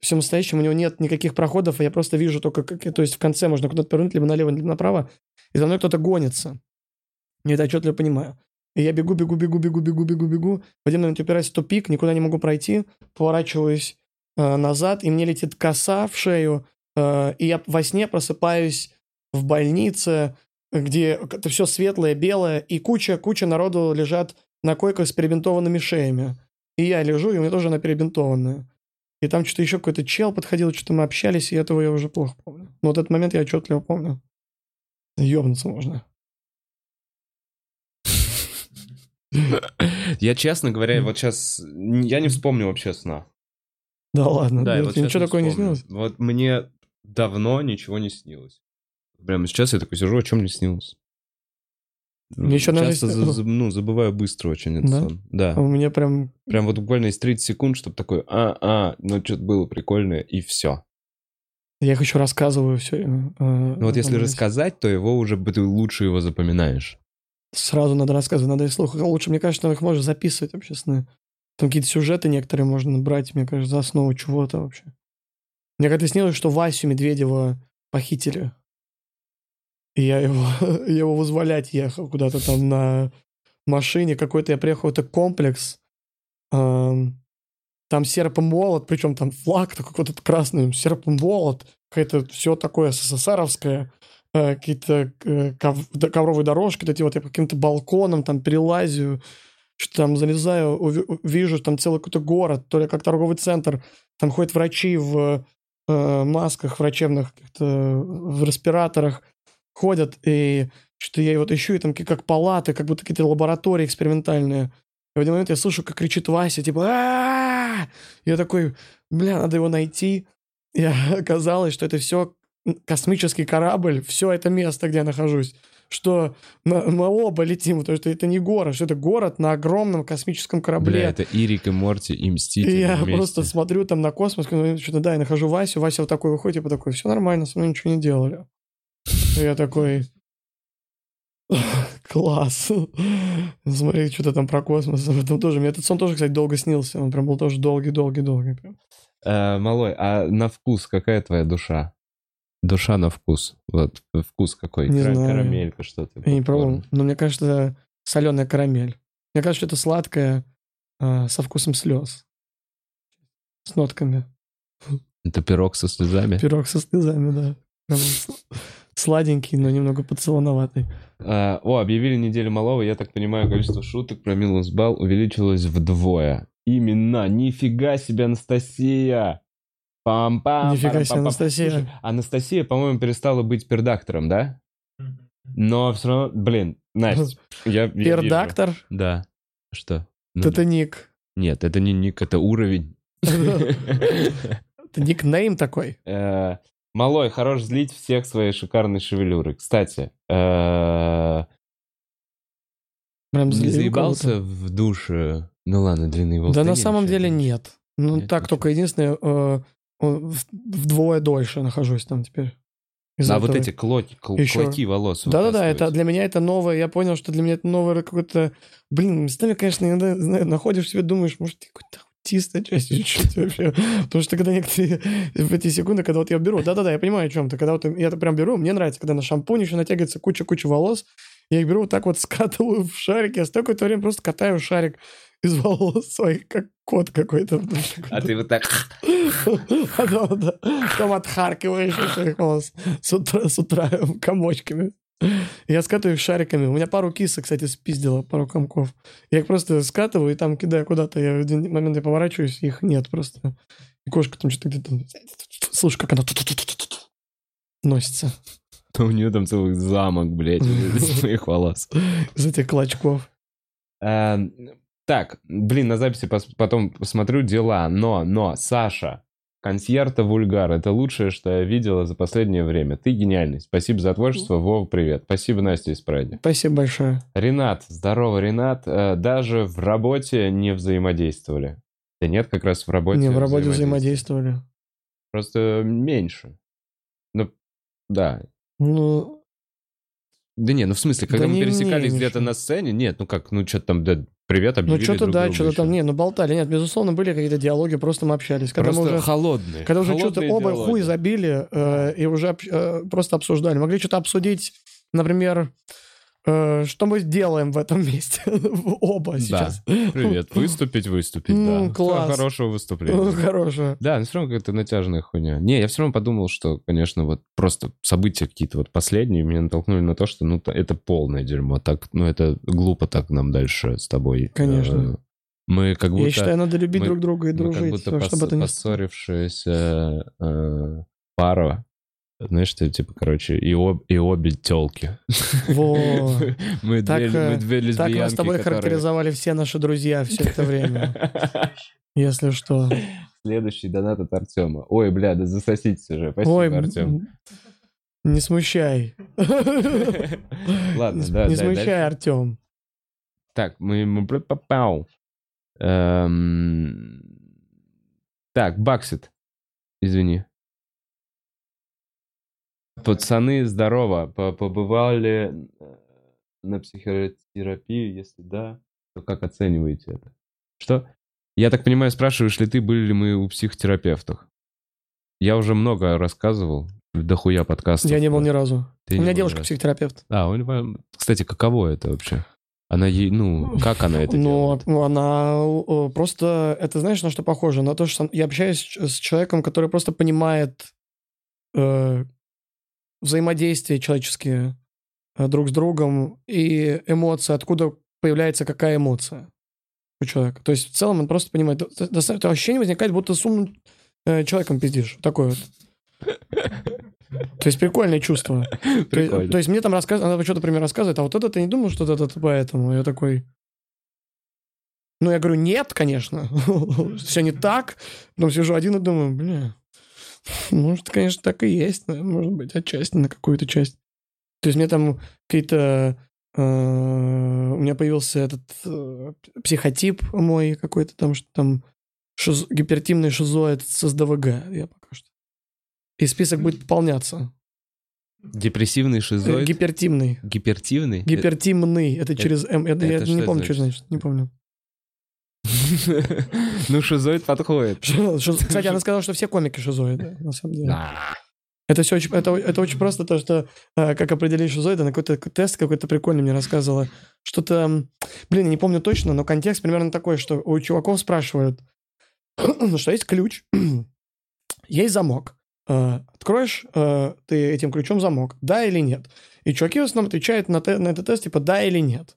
Все настоящем, у него нет никаких проходов, и я просто вижу только, как, то есть в конце можно куда-то повернуть, либо налево, либо направо, и за мной кто-то гонится. Я это отчетливо понимаю. И я бегу, бегу, бегу, бегу, бегу, бегу, бегу. В один момент упираюсь в тупик, никуда не могу пройти, поворачиваюсь э, назад, и мне летит коса в шею, э, и я во сне просыпаюсь в больнице, где это все светлое, белое, и куча, куча народу лежат на койках с перебинтованными шеями. И я лежу, и у меня тоже она перебинтованная. И там что-то еще какой-то чел подходил, что-то мы общались, и этого я уже плохо помню. Но вот этот момент я отчетливо помню. Ёбнуться можно. Я, честно говоря, вот сейчас... Я не вспомню вообще сна. Да ладно, Да, вот ничего такое не вспомню. снилось? Вот мне давно ничего не снилось. Прямо сейчас я такой сижу, о чем мне снилось? Мне надо Часто за- за- ну, забываю быстро очень этот Да? сон. Да. А у меня прям... Прям вот буквально из 30 секунд, чтобы такой, а, а, ну что-то было прикольное, и все. Я их еще рассказываю все. Ну вот если рассказать, то его уже ты лучше его запоминаешь. Сразу надо рассказывать, надо и слух. Лучше, мне кажется, их можно записывать вообще сны. Там какие-то сюжеты некоторые можно брать, мне кажется, за основу чего-то вообще. Мне как-то снилось, что Васю Медведева похитили. И я его, я его вызволять ехал куда-то там на машине какой-то. Я приехал в какой-то комплекс. эм, Там серп и молот, причем там флаг такой какой-то красный, серп и молот. Какое-то все такое СССРовское. э, Какие-то э, ковровые дорожки, вот эти вот я по каким-то балконам там перелазю, что там залезаю, уви- вижу там целый какой-то город, то ли как торговый центр. Там ходят врачи в э, масках врачебных, каких-то в респираторах ходят, и что я вот ищу, и там как палаты, как будто какие-то лаборатории экспериментальные. И в один момент я слышу, как кричит Вася, типа! Я такой, бля, надо его найти. И оказалось, что это все космический корабль, все это место, где я нахожусь. Что на- мы оба летим, потому что это не город, что это город на огромном космическом корабле. Бля, это Ирик и Морти и Мстители И я вместе. просто смотрю там на космос, ну, что-то, да, я нахожу Васю, Вася вот такой выходит, типа такой, все нормально, со мной ничего не делали. И я такой, класс. Смотри, что-то там про космос. Там тоже, мне этот сон тоже, кстати, долго снился. Он прям был тоже долгий-долгий-долгий. Э, Малой, а на вкус какая твоя душа? Душа на вкус. Вот вкус какой? Не знаю. Карамелька что-то. Я не пробовал, но мне кажется, соленая карамель. Мне кажется, что это сладкое а, со вкусом слез. С нотками. Это пирог со слезами. Пирог со слезами, да. Прям Сладенький, но немного поцелоноватый. А, О, объявили неделю малого. Я так понимаю, количество шуток про минус балл увеличилось вдвое. Именно. Нифига себе, Анастасия! Пам-пам. Нифига себе. Анастасия. Слушай, Анастасия, по-моему, перестала быть пердактором, да? Но все равно, блин, Настя, я, я. Пердактор, Да. Что? Ну, это ник. Нет, это не ник, это уровень. Это никнейм такой. Э, Малой, хорош злить всех своей шикарной шевелюрой. Кстати, э, Прям заебался в душе? Ну ладно, длинные волосы. Да на самом деле нет. Ну так только единственное, э, вдвое дольше нахожусь там теперь. Из-за А вот эти клоки, кл- Ещё. клоки волос Да-да-да, это для меня это новое. Я понял, что для меня это новое какое-то... Блин, местами, конечно, иногда знаю, находишь себе, думаешь, может, ты какой-то аутист отчасти чуть-чуть вообще. Потому что когда некоторые в эти секунды, когда вот я беру... Да-да-да, я понимаю, о чем ты. Когда вот я это прям беру, мне нравится, когда на шампунь еще натягивается куча-куча волос, я их беру вот так вот скатываю в шарик, я столько время просто катаю шарик из волос своих, как кот какой-то. А ты вот так... Потом, да, потом отхаркиваешь из своих волос с утра, с утра комочками. Я скатываю их шариками. У меня пару кисок, кстати, спиздила, пару комков. Я их просто скатываю и там кидаю куда-то. Я в один момент я поворачиваюсь, их нет просто. И кошка там что-то где-то... Слушай, как она носится У нее там целый замок, блядь, из своих волос. из этих клочков. Так, блин, на записи пос- потом посмотрю дела, но, но, Саша, консьерта вульгар, это лучшее, что я видела за последнее время. Ты гениальный. Спасибо за творчество, Вов, привет. Спасибо, Настя из Прайди. Спасибо большое. Ренат, здорово, Ренат. Э, Даже в работе не взаимодействовали. Да нет, как раз в работе Не, в работе взаимодействовали. взаимодействовали. Просто меньше. Ну, да. Ну, Да не, ну в смысле, когда Да мы не пересекались где-то на сцене, нет, ну как, ну что-то там, да, привет, ну объявили что-то друг да, что-то там, не, ну болтали. Нет, безусловно, были какие-то диалоги, просто мы общались. Когда Просто мы уже... холодные. Когда уже что-то оба диалоги. хуй забили э, и уже э, просто обсуждали. Могли что-то обсудить, например, что мы делаем в этом месте оба сейчас. Привет, выступить, выступить, Ну, да. класс. Хорошего Ну, выступления. Хорошее. Да, но все равно какая-то натяжная хуйня. Не, я все равно подумал, что, конечно, вот просто события какие-то вот последние меня натолкнули на то, что, ну, это полное дерьмо. Так, ну, это глупо так нам дальше с тобой. Конечно. Э, Мы как будто... Я считаю, надо любить мы- друг друга и мы дружить, как будто пос- поссорившаяся э, пара. Знаешь, что, типа, короче, и, об- и обе телки. Во. Мы Так, две, мы э, две Так лесбиянки, нас с тобой которые- характеризовали все наши друзья все это время, если что. Следующий донат от Артема. Ой, бля, да засоситесь уже. Спасибо, Ой, Артем. не смущай. Ладно, да, Не смущай. Артем. Так, мы попал. Эм, Так, Баксит. Извини. Пацаны, здорово. По- Побывали э, на психотерапию? Если да, то как оцениваете это? Что? Я так понимаю, спрашиваешь ли ты, были ли мы у психотерапевтов? Я уже много рассказывал, дохуя подкастов. Я не был ни разу. Ты У меня девушка психотерапевт. А, он вам- кстати, каково это вообще? Она ей, ну, как она это Ну, делает? ну, она э, просто, это знаешь, на что похоже? На то, что я общаюсь с человеком, который просто понимает э, взаимодействие человеческие э, друг с другом и эмоции, откуда появляется какая эмоция у человека. То есть в целом он просто понимает. Д- д- д- Это ощущение возникает, будто с умным э, человеком пиздишь. Такое вот. То есть прикольное чувство. То есть, Прикольно. то есть мне там рассказывают, она что-то, например, рассказывает, а вот это ты не думал, что это поэтому? Я такой... Ну, я говорю, нет, конечно. Все не так. Но сижу один и думаю, бля, может, конечно, так и есть. наверное, Может быть, отчасти, на какую-то часть. То есть мне там какие-то... э, У меня появился этот э, психотип мой какой-то там, что там шиз- гипертимный шизоид с СДВГ. Я пока что. И список будет пополняться. Депрессивный Э, шизоид? Гипертимный. Гипертивный? Гипертимный. Это через М. Это, я это не что помню, что значит? значит. Не помню. Ну, шизоид подходит. Кстати, она сказала, что все комики шизоиды, на самом деле. Это все очень, это, это очень просто то, что э, как определить шизоида, на какой-то тест какой-то прикольный мне рассказывала. Что-то, блин, я не помню точно, но контекст примерно такой, что у чуваков спрашивают, что есть ключ, есть замок. Э, Откроешь э, ты этим ключом замок, да или нет? И чуваки в основном отвечают на, те- на этот тест типа да или нет.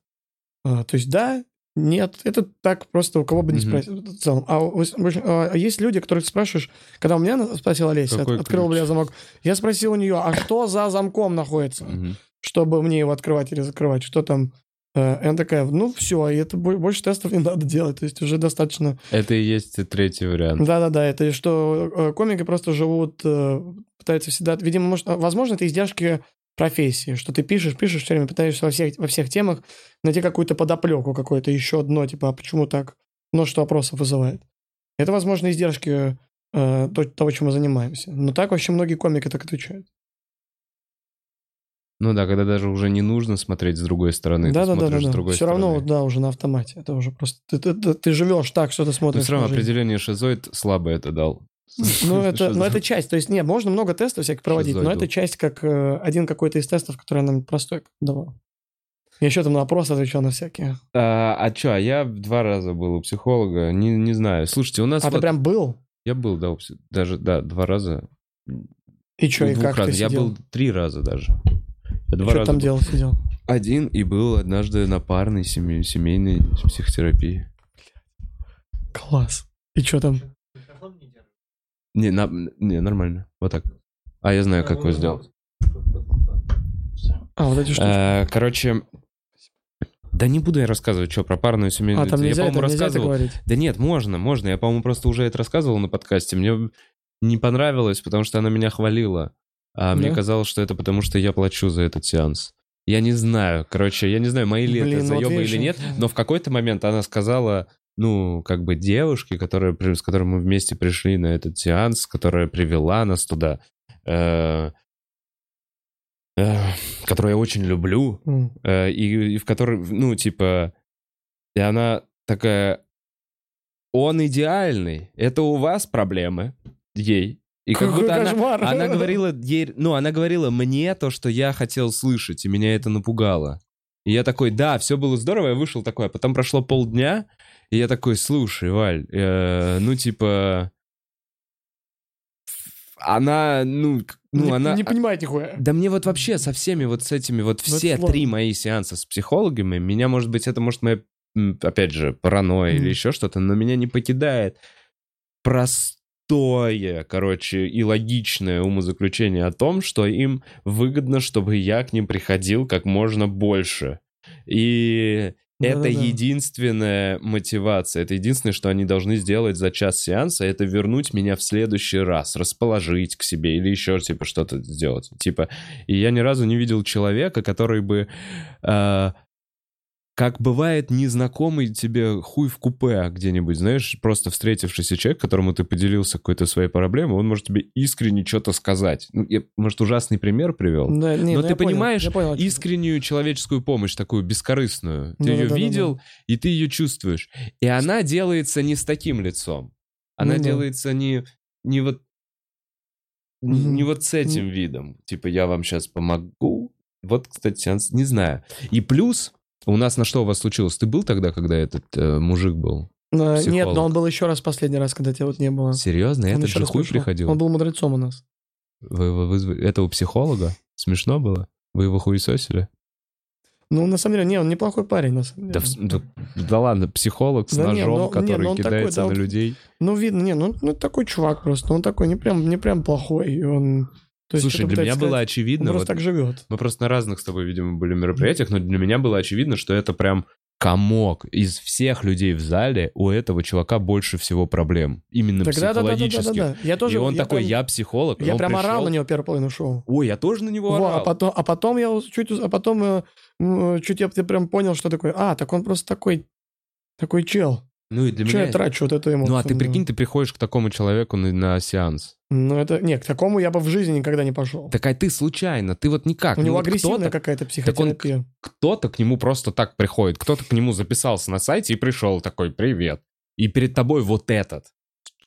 Э, То есть да, нет, это так просто у кого бы не Мгм. спросил в целом. А, общем, а есть люди, которых ты спрашиваешь, когда у меня спросила Олеся, от- открыл ключ? я замок, я спросил у нее, а что за замком находится, Мгм. чтобы мне его открывать или закрывать, что там? Э, И она такая, ну все, и это бо- больше тестов не надо делать, то есть уже достаточно. Это и есть третий вариант. Да-да-да, это что э, комики просто живут, э, пытаются всегда, видимо, может, а, возможно, это издержки профессии, что ты пишешь, пишешь, все время пытаешься во всех, во всех темах найти какую-то подоплеку, какое-то еще одно, типа, а почему так? Множество вопросов вызывает. Это, возможно, издержки э, то- того, чем мы занимаемся. Но так вообще многие комики так отвечают. Ну да, когда даже уже не нужно смотреть с другой стороны, Да-да-да, смотришь с да. другой Все стороны. равно, да, уже на автомате. Это уже просто... Ты, ты- ты- ты живешь так, что ты Но смотришь. все равно определение шизоид слабо это дал. Ну, это, ну, Шизоид. это часть. То есть, нет, можно много тестов всяких проводить, но это часть как э, один какой-то из тестов, который нам простой давал. Я еще там на вопрос отвечал на всякие. А, а чё, а я два раза был у психолога, не, не знаю. Слушайте, у нас А ты вот- прям был? Я был, да, у даже, да, два раза. И что, Ну, и как раз. ты Я сидел? был три раза даже. Я два Что раза там был. делал, сидел? Один и был однажды на парной семей- семейной психотерапии. Класс. И что там? Не на- не, нормально. Вот так. А я знаю, как его сделать. А, вот эти штуки. Э, Короче, да не буду я рассказывать, что про парную семейную. А, там я, нельзя, это, по-моему, нельзя это рассказывал. говорить. Да нет, можно, можно. Я, по-моему, просто уже это рассказывал на подкасте. Мне не понравилось, потому что она меня хвалила. А мне Да? казалось, что это потому, что я плачу за этот сеанс. Я не знаю. Короче, я не знаю, мои ли Блин, это ну вот заебы видишь, или нет, но в какой-то момент она сказала, ну, как бы девушке, которая, с которой мы вместе пришли на этот сеанс, которая привела нас туда, э, э, которую я очень люблю. Э, и, и в которой, ну, типа, и она такая, он идеальный, это у вас проблемы, ей. И как Какой будто она, кошмар. она говорила ей, ну, она говорила мне то, что я хотел слышать, и меня это напугало. И я такой, да, все было здорово, я вышел такой, а потом прошло полдня, и я такой, слушай, Валь, э, ну, типа, она, ну, ну, не, она... не понимает нихуя. Да мне вот вообще со всеми вот с этими вот Ну, это все три мои сеанса с психологами, меня, может быть, это может моя, опять же, паранойя Мгм. или еще что-то, но меня не покидает простое, короче, и логичное умозаключение о том, что им выгодно, чтобы я к ним приходил как можно больше. И это Да-да-да. единственная мотивация, это единственное, что они должны сделать за час сеанса, это вернуть меня в следующий раз, расположить к себе или еще типа что-то сделать. Типа, и я ни разу не видел человека, который бы, э, как бывает незнакомый тебе хуй в купе где-нибудь, знаешь, просто встретившийся человек, которому ты поделился какой-то своей проблемой, он может тебе искренне что-то сказать. Ну, я, может, ужасный пример привел? Да, не, Но ну ты понял, понимаешь, понял, чём. искреннюю человеческую помощь, такую бескорыстную. Ты Ну, ее да-да-да-да. видел, и ты ее чувствуешь. И она делается не с таким лицом. Она Ну да. делается не, не вот не, Мгм. не вот с этим видом. Типа, я вам сейчас помогу. Вот, кстати, не знаю. И плюс, у нас на что у вас случилось? Ты был тогда, когда этот э, мужик был? Э, Нет, но он был еще раз последний раз, когда тебя вот не было. Серьезно? Он Этот же хуй пришел. приходил? Он был мудрецом у нас. Вы его вызвали? Это у психолога? Смешно было? Вы его хуесосили? Ну, на самом деле, не, он неплохой парень, на самом Да, деле. в- да, да ладно, психолог с Да не, ножом, не, который ну он такой, кидается да, на вот- людей. Ну, видно, не, ну, ну, такой чувак просто. Он такой не прям, не прям плохой. Он, то Слушай, для меня пытается было сказать, очевидно, Он просто вот так живет. мы просто на разных с тобой, видимо, были мероприятиях, но для меня было очевидно, что это прям комок. Из всех людей в зале у этого чувака больше всего проблем. Именно Тогда, да, да, да, да, да, психологических. да. Я тоже, И он я такой, прям- я психолог. Я прям орал пришел- на него первую половину шоу. Ой, я тоже на него Во, орал. а потом, а потом я чуть, а потом э, чуть я, я прям понял, что такое. А, так он просто такой, такой чел. Ну и для Че меня... я трачу вот эту эмоцию? Ну а ты прикинь, ты приходишь к такому человеку на, на сеанс. Ну это, не, к такому я бы в жизни никогда не пошел. Такая ты случайно, ты вот никак. У ну него вот агрессивная какая-то он психотерапия. кто-то к нему просто так приходит, кто-то к нему записался на сайте и пришел такой, привет. И перед тобой вот этот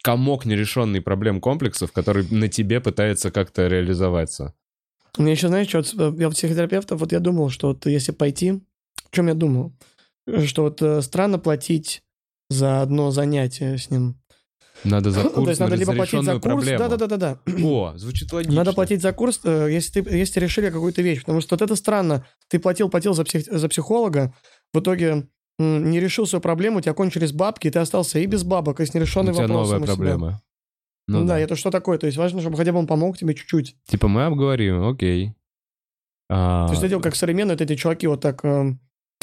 комок нерешенный проблем комплексов, который на тебе пытается как-то реализоваться. Мне еще, знаешь, что, я у психотерапевтов, вот я думал, что вот если пойти, в чем я думал? Что вот э, странно платить за одно занятие с ним. Надо за То курс есть на надо либо платить за курс, проблему. да-да-да-да. О, звучит логично. Надо платить за курс, э, если ты если решили какую-то вещь. Потому что вот это странно. Ты платил, платил за, псих- за психолога, в итоге не решил свою проблему, у тебя кончились бабки, и ты остался и без бабок, и с нерешенным тебя вопросом. новая у себя. проблема. Ну, Ну да, да. это что такое? То есть важно, чтобы хотя бы он помог тебе чуть-чуть. Типа мы обговорим, окей. А, То есть это дело как современные вот эти чуваки, вот так, э,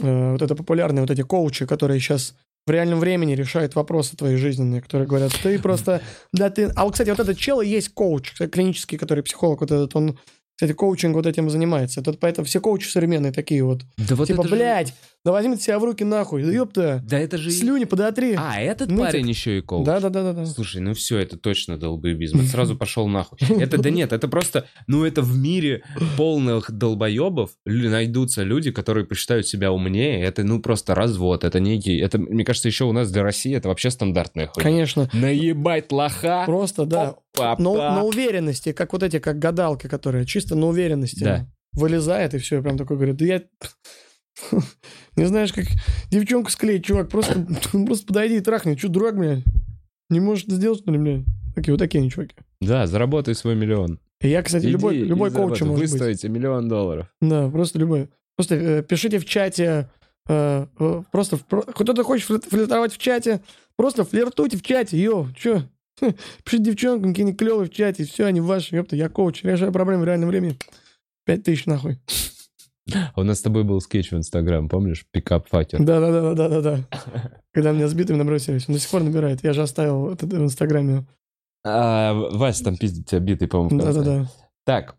э, вот это популярные вот эти коучи, которые сейчас в реальном времени решают вопросы твои жизненные, которые говорят, ты просто, да ты... А вот, кстати, вот этот чел и есть коуч, клинический, который психолог, вот этот, он, кстати, коучинг вот этим занимается. Тут поэтому все коучи современные такие вот. Да вот типа, это же- блядь, да возьми ты себя в руки нахуй, да ёпта, Да это же... слюни подотри. А, этот Нытик. парень еще и коуч. Да-да-да-да. Слушай, ну все, это точно долбоебизм. Это сразу пошел нахуй. Это, да нет, это просто, ну это в мире полных долбоебов найдутся люди, которые посчитают себя умнее. Это, ну, просто развод. Это некий, это, мне кажется, еще у нас для России это вообще стандартная хуйня. Конечно. Наебать лоха. Просто, да. Папа. Но, на уверенности, как вот эти, как гадалки, которые чисто на уверенности Да. вылезает и все, прям такой говорит, да я... Не знаешь, как девчонку склеить, чувак, просто, просто подойди и трахни. Че, дурак, блядь? Не можешь это сделать, что ли, блядь? Такие вот такие они, чуваки. Да, заработай свой миллион. И я, кстати, любой, Иди и любой коуч может быть. Выставите миллион долларов. Да, просто любой. Просто э, пишите в чате, э, э, просто в кто-то хочет флир- флиртовать в чате, просто флиртуйте в чате, йо, чё? Пишите девчонкам какие-нибудь клевые в чате, все, они ваши, ёпта, я коуч, решаю проблемы в реальном времени. Пять тысяч нахуй. А у нас с тобой был скетч в Инстаграм, помнишь? Пикап факер. Да-да-да-да-да-да. Когда меня сбитыми набросились. Он до сих пор набирает. Я же оставил это в Инстаграме. А, Вася там пиздит тебя битый, по-моему, в конце. Да-да-да. Так,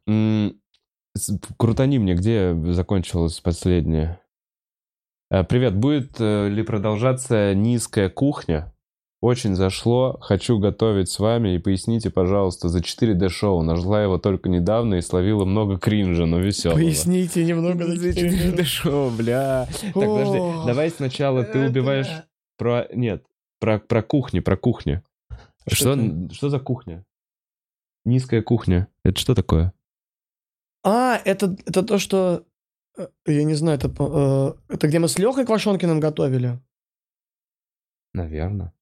крутани мне, где закончилась последняя. Э, Привет, будет э, ли продолжаться низкая кухня? Очень зашло, хочу готовить с вами и поясните, пожалуйста, за 4D-шоу. Нашла его только недавно и словила много кринжа, но веселого. Поясните немного. за За четыре минуты. 4D-шоу, бля. Так, подожди, давай сначала ты убиваешь про... Нет, про, про кухни, про кухню. Что Что, что за кухня? Низкая кухня. Это что такое? А, это, это то, что... э, Я не знаю, это, э, это где мы с Лехой Квашонкиным готовили? Наверное.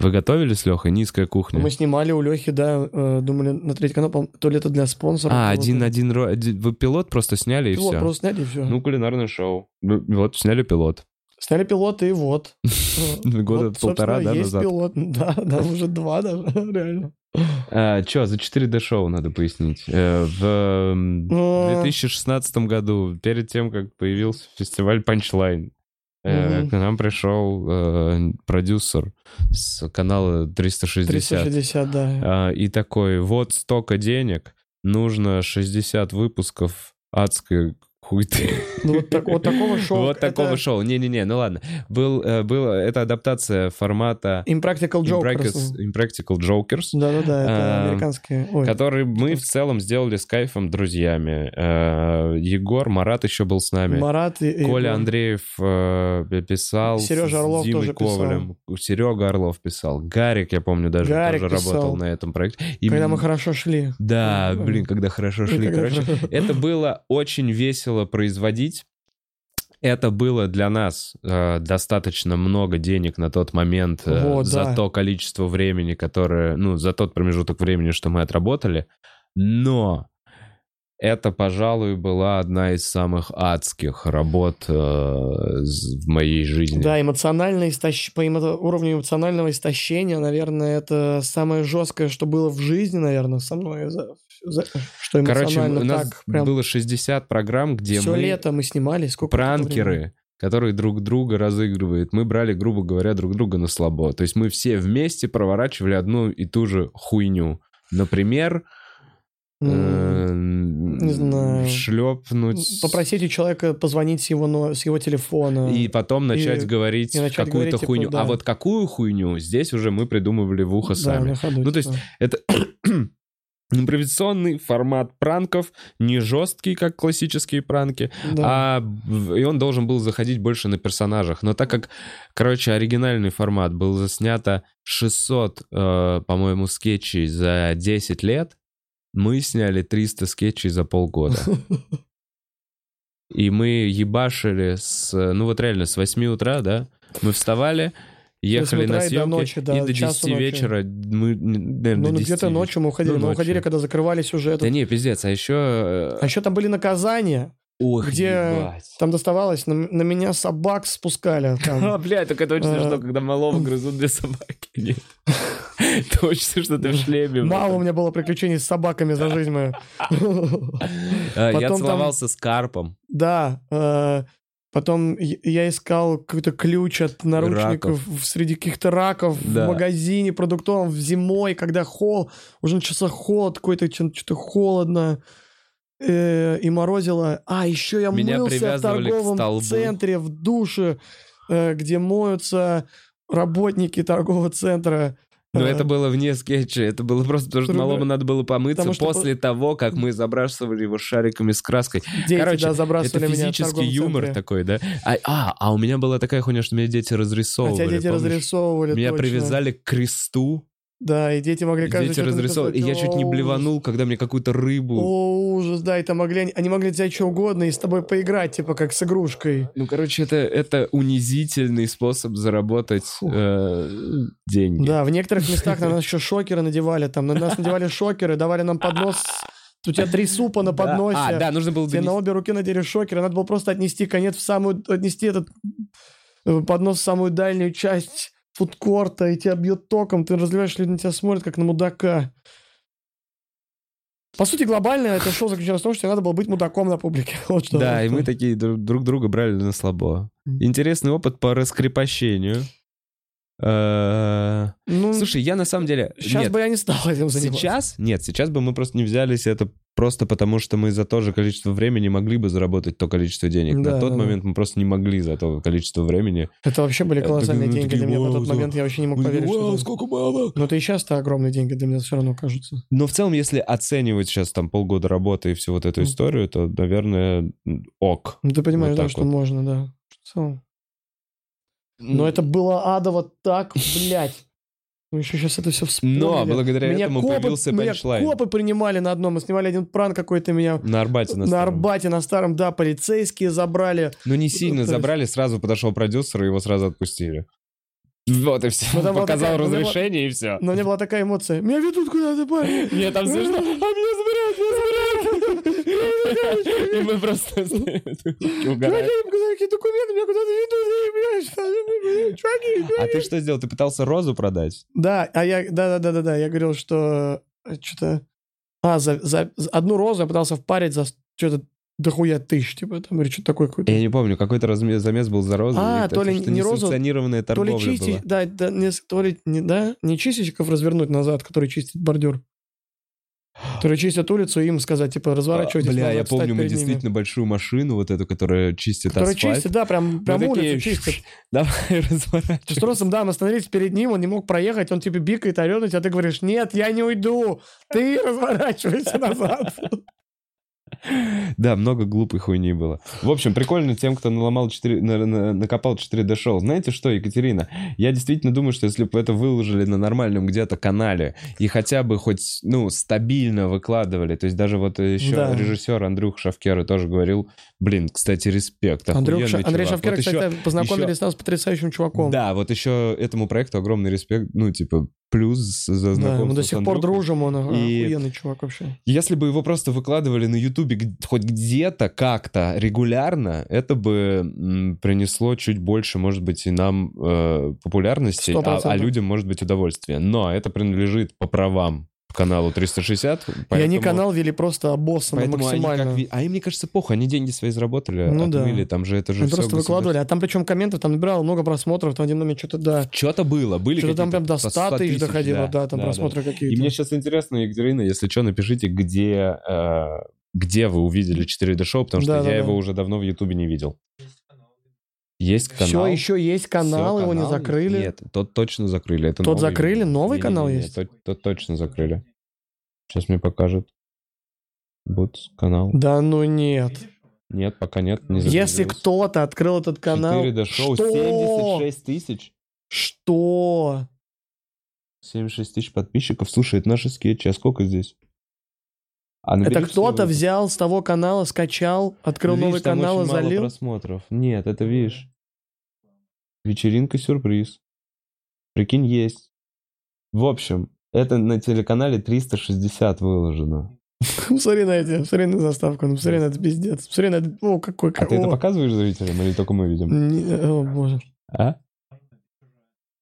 Вы готовили с Лехой низкая кухня? Мы снимали у Лехи, да, э, думали на третий канал, по-моему, то ли это для спонсора. А, один, один, один- Вы пилот просто сняли и Пилот все. просто сняли и все. Ну, кулинарное шоу. Ну, Вот, сняли пилот. Сняли пилот и вот. Года Вот, полтора, да, есть назад. пилот. Да, да, уже два даже, реально. А, Че, за 4D шоу надо пояснить. Э, В м, А. 2016 году, перед тем, как появился фестиваль Punchline, э, к нам пришел э, продюсер с канала 360. 360, да. А, и такой, вот столько денег, нужно 60 выпусков адской хуйты. Ну, вот, так- вот такого шоу. Вот такого это шоу. Не-не-не, ну ладно. Был, э, был, это адаптация формата Impractical Jokers. Impractical Jokers, Да-да-да, это А, американские. Ой, который мы в целом сделали с кайфом друзьями. Э, Егор, Марат еще был с нами. Марат и... Коля Егор. Андреев э, писал. Сережа Орлов тоже писал. Ковалем. Серега Орлов писал. Гарик, я помню, даже Гарик тоже писал. работал на этом проекте. И Когда мы хорошо шли. Да, блин, когда хорошо шли. Когда Короче, хорошо- это было очень весело производить. Это было для нас э, достаточно много денег на тот момент э, Вот, за да. то количество времени, которое, ну, за тот промежуток времени, что мы отработали. Но это, пожалуй, была одна из самых адских работ э, в моей жизни. Да, эмоциональное истощ... по эмо- уровню эмоционального истощения, наверное, это самое жесткое, что было в жизни, наверное, со мной. За... Что Короче, у нас так прям... было 60 программ, где Все мы... лето мы снимали. Сколько пранкеры, которые друг друга разыгрывают. Мы брали, грубо говоря, друг друга на слабо. То есть мы все вместе проворачивали одну и ту же хуйню. Например, М, не не знаю. шлепнуть Попросить у человека позвонить с его, но... с его телефона. и потом начать И- говорить и начать какую-то говорить, типа, хуйню. да. А вот какую хуйню здесь уже мы придумывали в ухо Да, сами. ходу, Ну, то есть типа. Это Импровизационный формат пранков, не жесткий, как классические пранки, Да. а и он должен был заходить больше на персонажах. Но так как, короче, оригинальный формат был заснято 600, э, по-моему, скетчей за 10 лет, мы сняли 300 скетчей за полгода. И мы ебашили с, ну вот реально, с 8 утра, да, мы вставали, ехали на и до съемки, ночи, да, и до часу 10 ночи. вечера мы, наверное, Ну, ну, 10 где-то ночью мы уходили. Ну, мы ночью. уходили, когда закрывали сюжет. Да не, пиздец, а еще... А еще там были наказания. Ох, где ебать. Там доставалось, на, на меня собак спускали. А, бля, так это очень Э, смешно, когда малого грызут две собаки. Нет. Точно, что ты в шлеме. Мало у меня было приключений с собаками за жизнь мою. А, Я целовался с карпом. Да. Потом я- искал какой-то ключ от наручников в- среди каких-то раков Да. в магазине продуктовом в зимой, когда хол, уже начался холод какой-то, что-то холодно э, и морозило. А, еще я Меня мылся в торговом центре, в душе, э, где моются работники торгового центра. Но это было вне скетча, это было просто потому, что малому надо было помыться после того, как мы забрасывали его шариками с краской. Короче, Это физический юмор такой, да? А, а, а у меня была такая хуйня, что меня дети разрисовывали. Хотя дети разрисовывали Меня привязали к кресту, Да, и дети могли каждый дети разрисовывали. И я чуть не блеванул, когда мне какую-то рыбу... О, ужас, да, и там могли, они могли взять что угодно и с тобой поиграть, типа как с игрушкой. Ну, короче, это, это унизительный способ заработать э, деньги. Да, в некоторых местах на нас еще шокеры надевали, там на нас надевали шокеры, давали нам поднос, у тебя три супа на Да. подносе, А, да, нужно было тебе на обе руки надели шокеры, надо было просто отнести конец в самую, отнести этот э, поднос в самую дальнюю часть фудкорта, и тебя бьет током, ты разливаешь, люди на тебя смотрят, как на мудака. По сути, глобально это шоу заключалось в том, что надо было быть мудаком на публике. Вот что. Да, и мы такие друг, друг друга брали на слабо. Интересный опыт по раскрепощению. Э, Ну, Слушай, я на самом деле... сейчас нет, бы я не стал этим заниматься. Сейчас? Нет, сейчас бы мы просто не взялись это просто потому, что мы за то же количество времени могли бы заработать то количество денег. Да, на тот да, да. момент мы просто не могли за то количество времени. Это вообще были Это колоссальные мы деньги для меня. «Вау, тот момент я вообще не мог поверить, что... это- сколько мало! Но это и сейчас-то огромные деньги для меня все равно кажутся. Но в целом, если оценивать сейчас там полгода работы и всю вот эту Мгм. историю, то, наверное, ок. Ну, ты понимаешь, да, что можно, да. В целом. Но это было адово так, блядь. Мы еще сейчас это все вспомнили. Но благодаря Меня этому копы, появился меня панчлайн. копы принимали на одном. Мы снимали один пранк какой-то меня На Арбате на, на, старом. Арбате, на старом, да, полицейские забрали. Ну, не сильно то есть- забрали, сразу подошел продюсер, и его сразу отпустили. Вот и все. Ну, там была Показал такая- ну, разрешение, и все. Но у меня была такая эмоция. Меня ведут куда-то, парень. Мне там смешно. А меня забирают, меня забирают. И мы просто какие документы, меня куда-то ведут, Чуваки, А ты что сделал? Ты пытался розу продать? Да, а я, да, да, да, да, да, я говорил, что что-то, а за, за, за одну розу я пытался впарить за что-то дохуя тысяч, типа там или что-то такое какое-то. Я не помню, какой-то разме- замес был за розу. А, то ли не розу, несанкционированная то ли торговля чистить, да, да, не, то ли, не, да, не чистильщиков развернуть назад, которые чистят бордюр. Которые чистят улицу, и им сказать, типа, разворачивайтесь А, Бля, я помню, мы перед ними. действительно большую машину, вот эту, которая чистит Которые асфальт. чистят, да, прям, прям улицу такие, чистят. Давай С разворачивайся. тросом, да, мы остановились перед ним, он не мог проехать, он типа бикает, орет тебя, ты говоришь, нет, я не уйду, ты разворачивайся назад. Да, много глупой хуйни было. В общем, прикольно тем, кто наломал 4, на- на- накопал 4D шоу. Знаете что, Екатерина? Я действительно думаю, что если бы это выложили на нормальном где-то канале и хотя бы хоть, ну, стабильно выкладывали, то есть даже вот еще Да. режиссер Андрюх Шавкера тоже говорил, блин, кстати, респект, Андрюх, охуенный Ша- Андрей чувак. Шавкера, Вот еще- кстати, познакомились еще- нас с потрясающим чуваком. Да, вот еще этому проекту огромный респект, ну, типа, плюс за Да, знакомство мы до сих пор дружим, он И- охуенный чувак вообще. Если бы его просто выкладывали на Ютубе хоть где-то, как-то, регулярно, это бы принесло чуть больше, может быть, и нам э, популярности, а, а людям, может быть, удовольствие. Но это принадлежит по правам каналу 360. И они поэтому- канал вели просто обоссанно Поэтому они максимально. как А им, мне кажется, похуй, они деньги свои заработали, Ну да. отмыли, там же это же Они просто выкладывали, а там причем комментов там набирало много просмотров, там один момент что-то, да, Что-то было, были что-то там прям до по 100 тысяч доходило, да, там да, да. просмотры И какие-то. мне сейчас интересно, Екатерина, если что, напишите, где, э, где вы увидели 4D-шоу, потому что Да, да, я да. его уже давно в Ютубе не видел. Есть канал. Все, еще есть канал, Всё, его не канал? закрыли. Нет, тот точно закрыли. Это Тот новый. закрыли? Новый Не-не-не, канал не, есть? Тот, тот точно закрыли. Сейчас мне покажет. Бутс канал. Да ну нет. Нет, пока нет. Не Если кто-то открыл этот канал... 4D шоу, Что? 76 тысяч. Что? 76 тысяч подписчиков. Слушай, это наши скетчи. А сколько здесь? А Это кто-то выпуски. взял с того канала, скачал, открыл Видишь, новый канал и очень мало залил? просмотров. Нет, это видишь. Вечеринка сюрприз. Прикинь, есть. В общем, это на телеканале 360 выложено. Смотри на эти, смотри на заставку, ну смотри на это пиздец. Смотри на это, о, какой... А ты это показываешь зрителям или только мы видим? О, боже. А?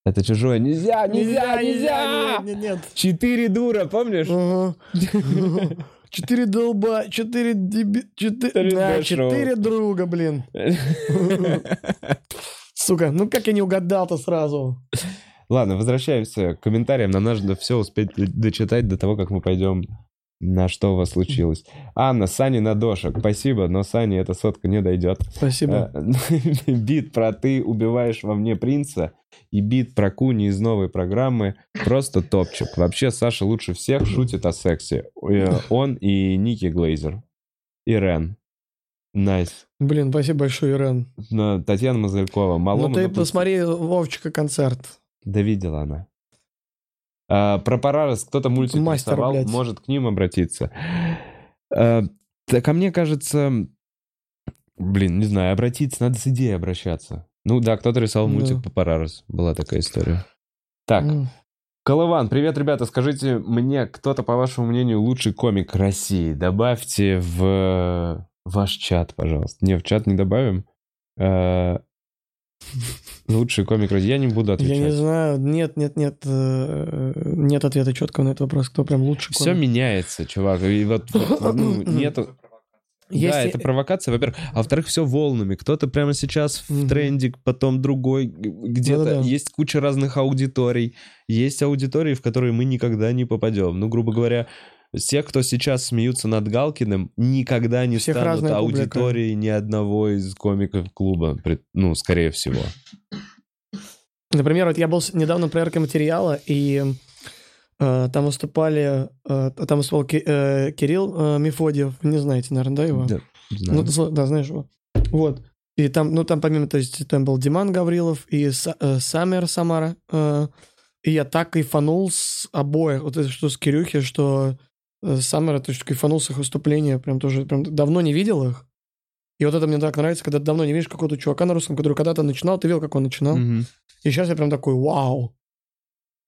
Это чужое. Нельзя, нельзя, нельзя! Нет, нет, нет. Четыре дура, помнишь? Четыре долба, четыре деби... Четыре... Четыре Да, четыре друга, блин. Сука, ну как я не угадал-то сразу? Ладно, возвращаемся к комментариям. Нам нужно все успеть дочитать до того, как мы пойдем на что у вас случилось. Анна, Сани на дошек. Спасибо, но Сани эта сотка не дойдет. Спасибо. Э, Бит про «ты убиваешь во мне принца» и бит про Куни из новой программы просто топчик. Вообще Саша лучше всех шутит о сексе. Э, Он и Ники Глейзер. Ирен. Nice. Блин, спасибо большое, Ирен. Но Татьяна Мозылькова. Ну Малому ты напу- посмотри Вовчика концерт. Да видела она. А, про Парарес кто-то мультик Мастер, рисовал, блядь. может к ним обратиться. А, так, а мне кажется... Блин, не знаю, обратиться, надо с идеей обращаться. Ну да, кто-то рисовал Да. мультик по Парарес. Была такая история. Так, М. Колыван, привет, ребята. Скажите мне, кто-то, по вашему мнению, лучший комик России? Добавьте в ваш чат, пожалуйста. Не, в чат не добавим. Э, Лучший комик России. Я не буду отвечать. Я не знаю, нет, нет, нет, э, нет ответа четкого на этот вопрос, кто прям лучше. Все комик. меняется, чувак. И вот, вот, ну, нету... Есть да, это провокация, во-первых. А во-вторых, все волнами. Кто-то прямо сейчас в Мгм. тренде, потом другой. Где-то Да-да-да. есть куча разных аудиторий. Есть аудитории, в которые мы никогда не попадем. Ну, грубо говоря, те, кто сейчас смеются над Галкиным, никогда не Всех станут разная публика. аудиторией ни одного из комиков клуба. Ну, скорее всего. Например, вот я был недавно на проверке материала, и там выступали, э, там выступал э, Кирилл э, Мефодьев, не знаете, наверное, да, его? Да, знаю. Ну, да, знаешь его. Вот. И там, ну, там помимо, то есть, там был Диман Гаврилов и Са- э, Самер Самара. э, и я так кайфанул с обоих. Вот это что с Кирюхи, что э, Саммера, то есть кайфанул с их выступления. Прям тоже, прям давно не видел их. И вот это мне так нравится, когда ты давно не видишь какого-то чувака на русском, который когда-то начинал, ты видел, как он начинал. Мгм. И сейчас я прям такой, вау,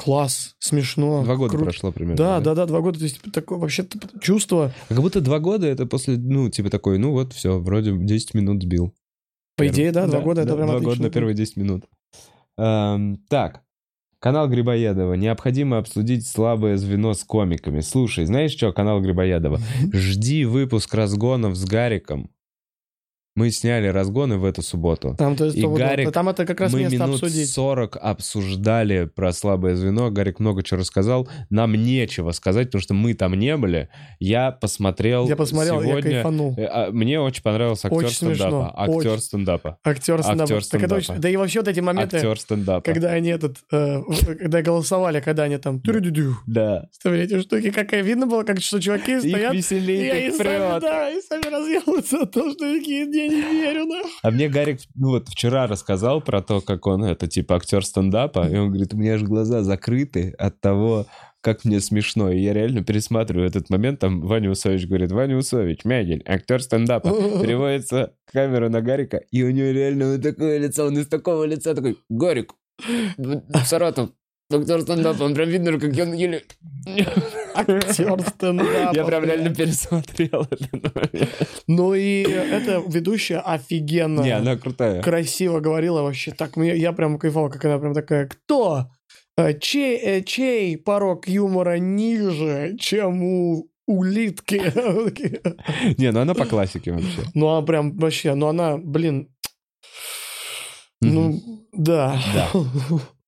класс, смешно. Два года круто». прошло примерно. Да, да, да, два года. То есть такое вообще чувство. А Как будто два года это после, ну, типа такой, ну вот, все, вроде 10 минут сбил. По Первый. идее, да, два года это прям Два года на первые 10 минут. Эм, так, канал Грибоедова. Необходимо обсудить слабое звено с комиками. Слушай, знаешь что, канал Грибоедова? Жди выпуск разгонов с Гариком. Мы сняли разгоны в эту субботу. Там, то есть, И то вот- Гарик, там это как раз Мы место минут обсудить. 40 обсуждали про слабое звено. Гарик много чего рассказал. Нам нечего сказать, потому что мы там не были. Я посмотрел Я посмотрел, я сегодня... кайфанул. Э, а, Мне очень понравился актер Очень смешно, стендапа. Актер очень. стендапа. Актер стендапа. актер Так это стендапа. очень- Да и вообще вот эти моменты, Актер стендапа. когда они этот, э, когда голосовали, когда они там Да. вставили эти штуки, какая видно было, как что чуваки Их стоят, и веселее, они как сами, да, и сами разъелаются от того, что такие, я не верю, да. А мне Гарик, ну вот вчера рассказал про то, как он, это типа актер стендапа, и он говорит, у меня аж глаза закрыты от того, как мне смешно. И я реально пересматриваю этот момент, там Ваня Усович говорит, Ваня Усович, Мягель, актер стендапа. Переводится камера на Гарика, и у него реально вот такое лицо, он из такого лица такой, Гарик, Саратов, актер стендапа, он прям видно, как он еле... Актер стендапа. Я прям реально пересмотрел. Ну и эта ведущая офигенно. Не, она крутая. красиво говорила вообще. Так я прям кайфовал, как она прям такая, кто? Э, Чей, э, чей порог юмора ниже, чем у улитки? Не, ну она по классике вообще. Ну, она прям вообще, ну она, блин, ну, да. Да.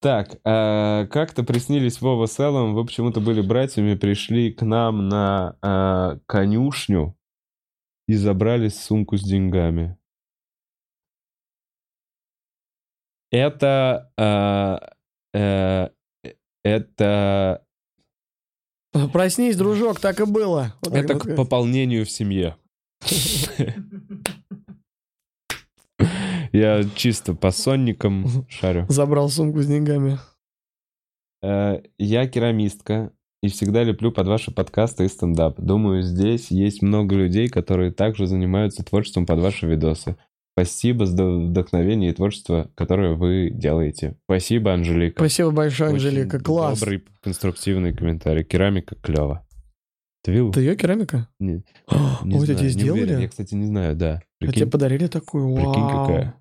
Так, э, как-то приснились Вова с Эллом, вы почему-то были братьями, пришли к нам на э, конюшню и забрали сумку с деньгами. Это... э, э, это... Проснись, дружок, так и было. Вот Это к пополнению в семье. Я чисто по сонникам шарю. Забрал сумку с деньгами. Э, Я керамистка и всегда леплю под ваши подкасты и стендап. Думаю, здесь есть много людей, которые также занимаются творчеством под ваши видосы. Спасибо за вдохновение и творчество, которое вы делаете. Спасибо, Анжелика. Спасибо большое, Очень Анжелика. Класс. Добрый, конструктивный комментарий. Керамика клево. Ты видел? Это ее керамика? Не, О, не Ой, знаю, тебе не сделали? уверен. Я, кстати, не знаю, да. А Прикинь, тебе подарили такую? прикинь Вау. какая.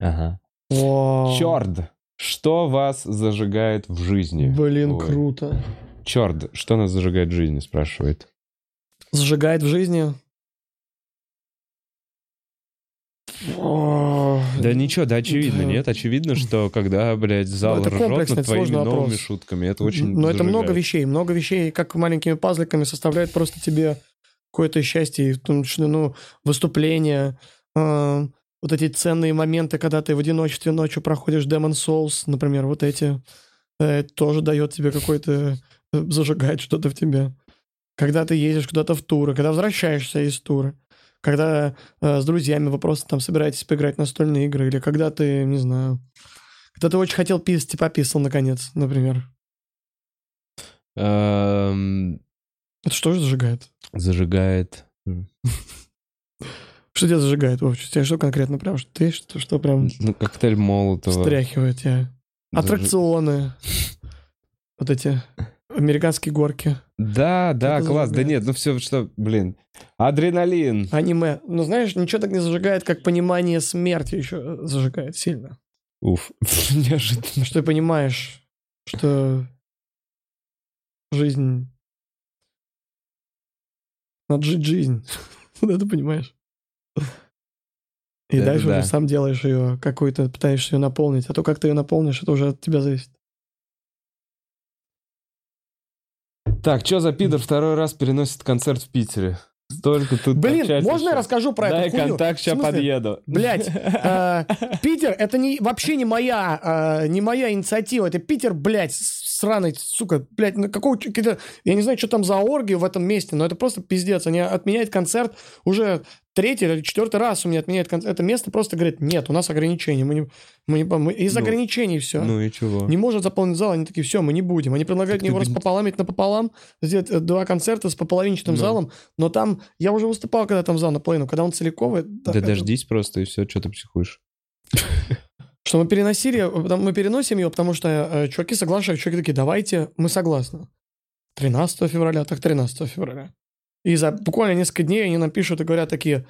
Ага. Вау. Черт! Что вас зажигает в жизни? Блин, Ой. круто. Черт, что нас зажигает в жизни, спрашивает. Зажигает в жизни. О, Да ничего, да очевидно, Да. нет? Очевидно, что когда, блядь, зал Ну, это ржет комплексный, над твоими новыми вопрос. шутками, это очень Но это много зажигает. вещей. Много вещей, как маленькими пазликами, составляет просто тебе какое-то счастье. И в том числе, ну, выступления, э, вот эти ценные моменты, когда ты в одиночестве ночью проходишь Demon Souls, например, вот эти, э, тоже дает тебе какой-то, э, зажигает что-то в тебе. Когда ты едешь куда-то в туры, когда возвращаешься из тура, когда э, с друзьями вы просто там собираетесь поиграть в настольные игры, или когда ты, не знаю, когда ты очень хотел писать и пописал, наконец, например. Эм, Это что же зажигает? Зажигает. Что тебя зажигает, Вовчик? Тебя что конкретно прям? Что ты что, что прям Ну, коктейль Молотова. встряхивает тебя? Зажи- Аттракционы. Вот эти американские горки. Да, да, Это класс. Да нет, ну все, что, блин. Адреналин. Аниме. Ну, знаешь, ничего так не зажигает, как понимание смерти еще зажигает сильно. Уф, неожиданно. Что ты понимаешь, что жизнь... Надо жить жизнь. Да, ты понимаешь. И Это дальше да. уже сам делаешь ее какой-то, пытаешься ее наполнить. А то, как ты ее наполнишь, это уже от тебя зависит. Так, что за пидор второй раз переносит концерт в Питере? Столько тут Блин, можно я еще. расскажу про Дай эту хуйню? контакт, сейчас подъеду. Блядь, э, Питер, это не, вообще не моя, э, не моя инициатива. Это Питер, блядь, сраный, сука, блядь, ну какого... Я не знаю, что там за оргию в этом месте, но это просто пиздец. Они отменяют концерт уже третий или четвертый раз у меня отменяют концерт. Это место просто говорит, нет, у нас ограничения. Мы не, мы не, мы- из Ну, ограничений все. Ну и чего? Не может заполнить зал, они такие, все, мы не будем. Они предлагают Так его распополамить напополам, сделать э, два концерта с пополовинчатым Ну. залом, но там, я уже выступал, когда там зал наполовину, когда он целиковый. Да это- дождись просто, и все, что ты психуешь. Что мы переносили, э, мы переносим ее, потому что э, чуваки соглашаются, чуваки такие, давайте, мы согласны. 13 февраля, так 13 февраля. И за буквально несколько дней они нам пишут и говорят такие,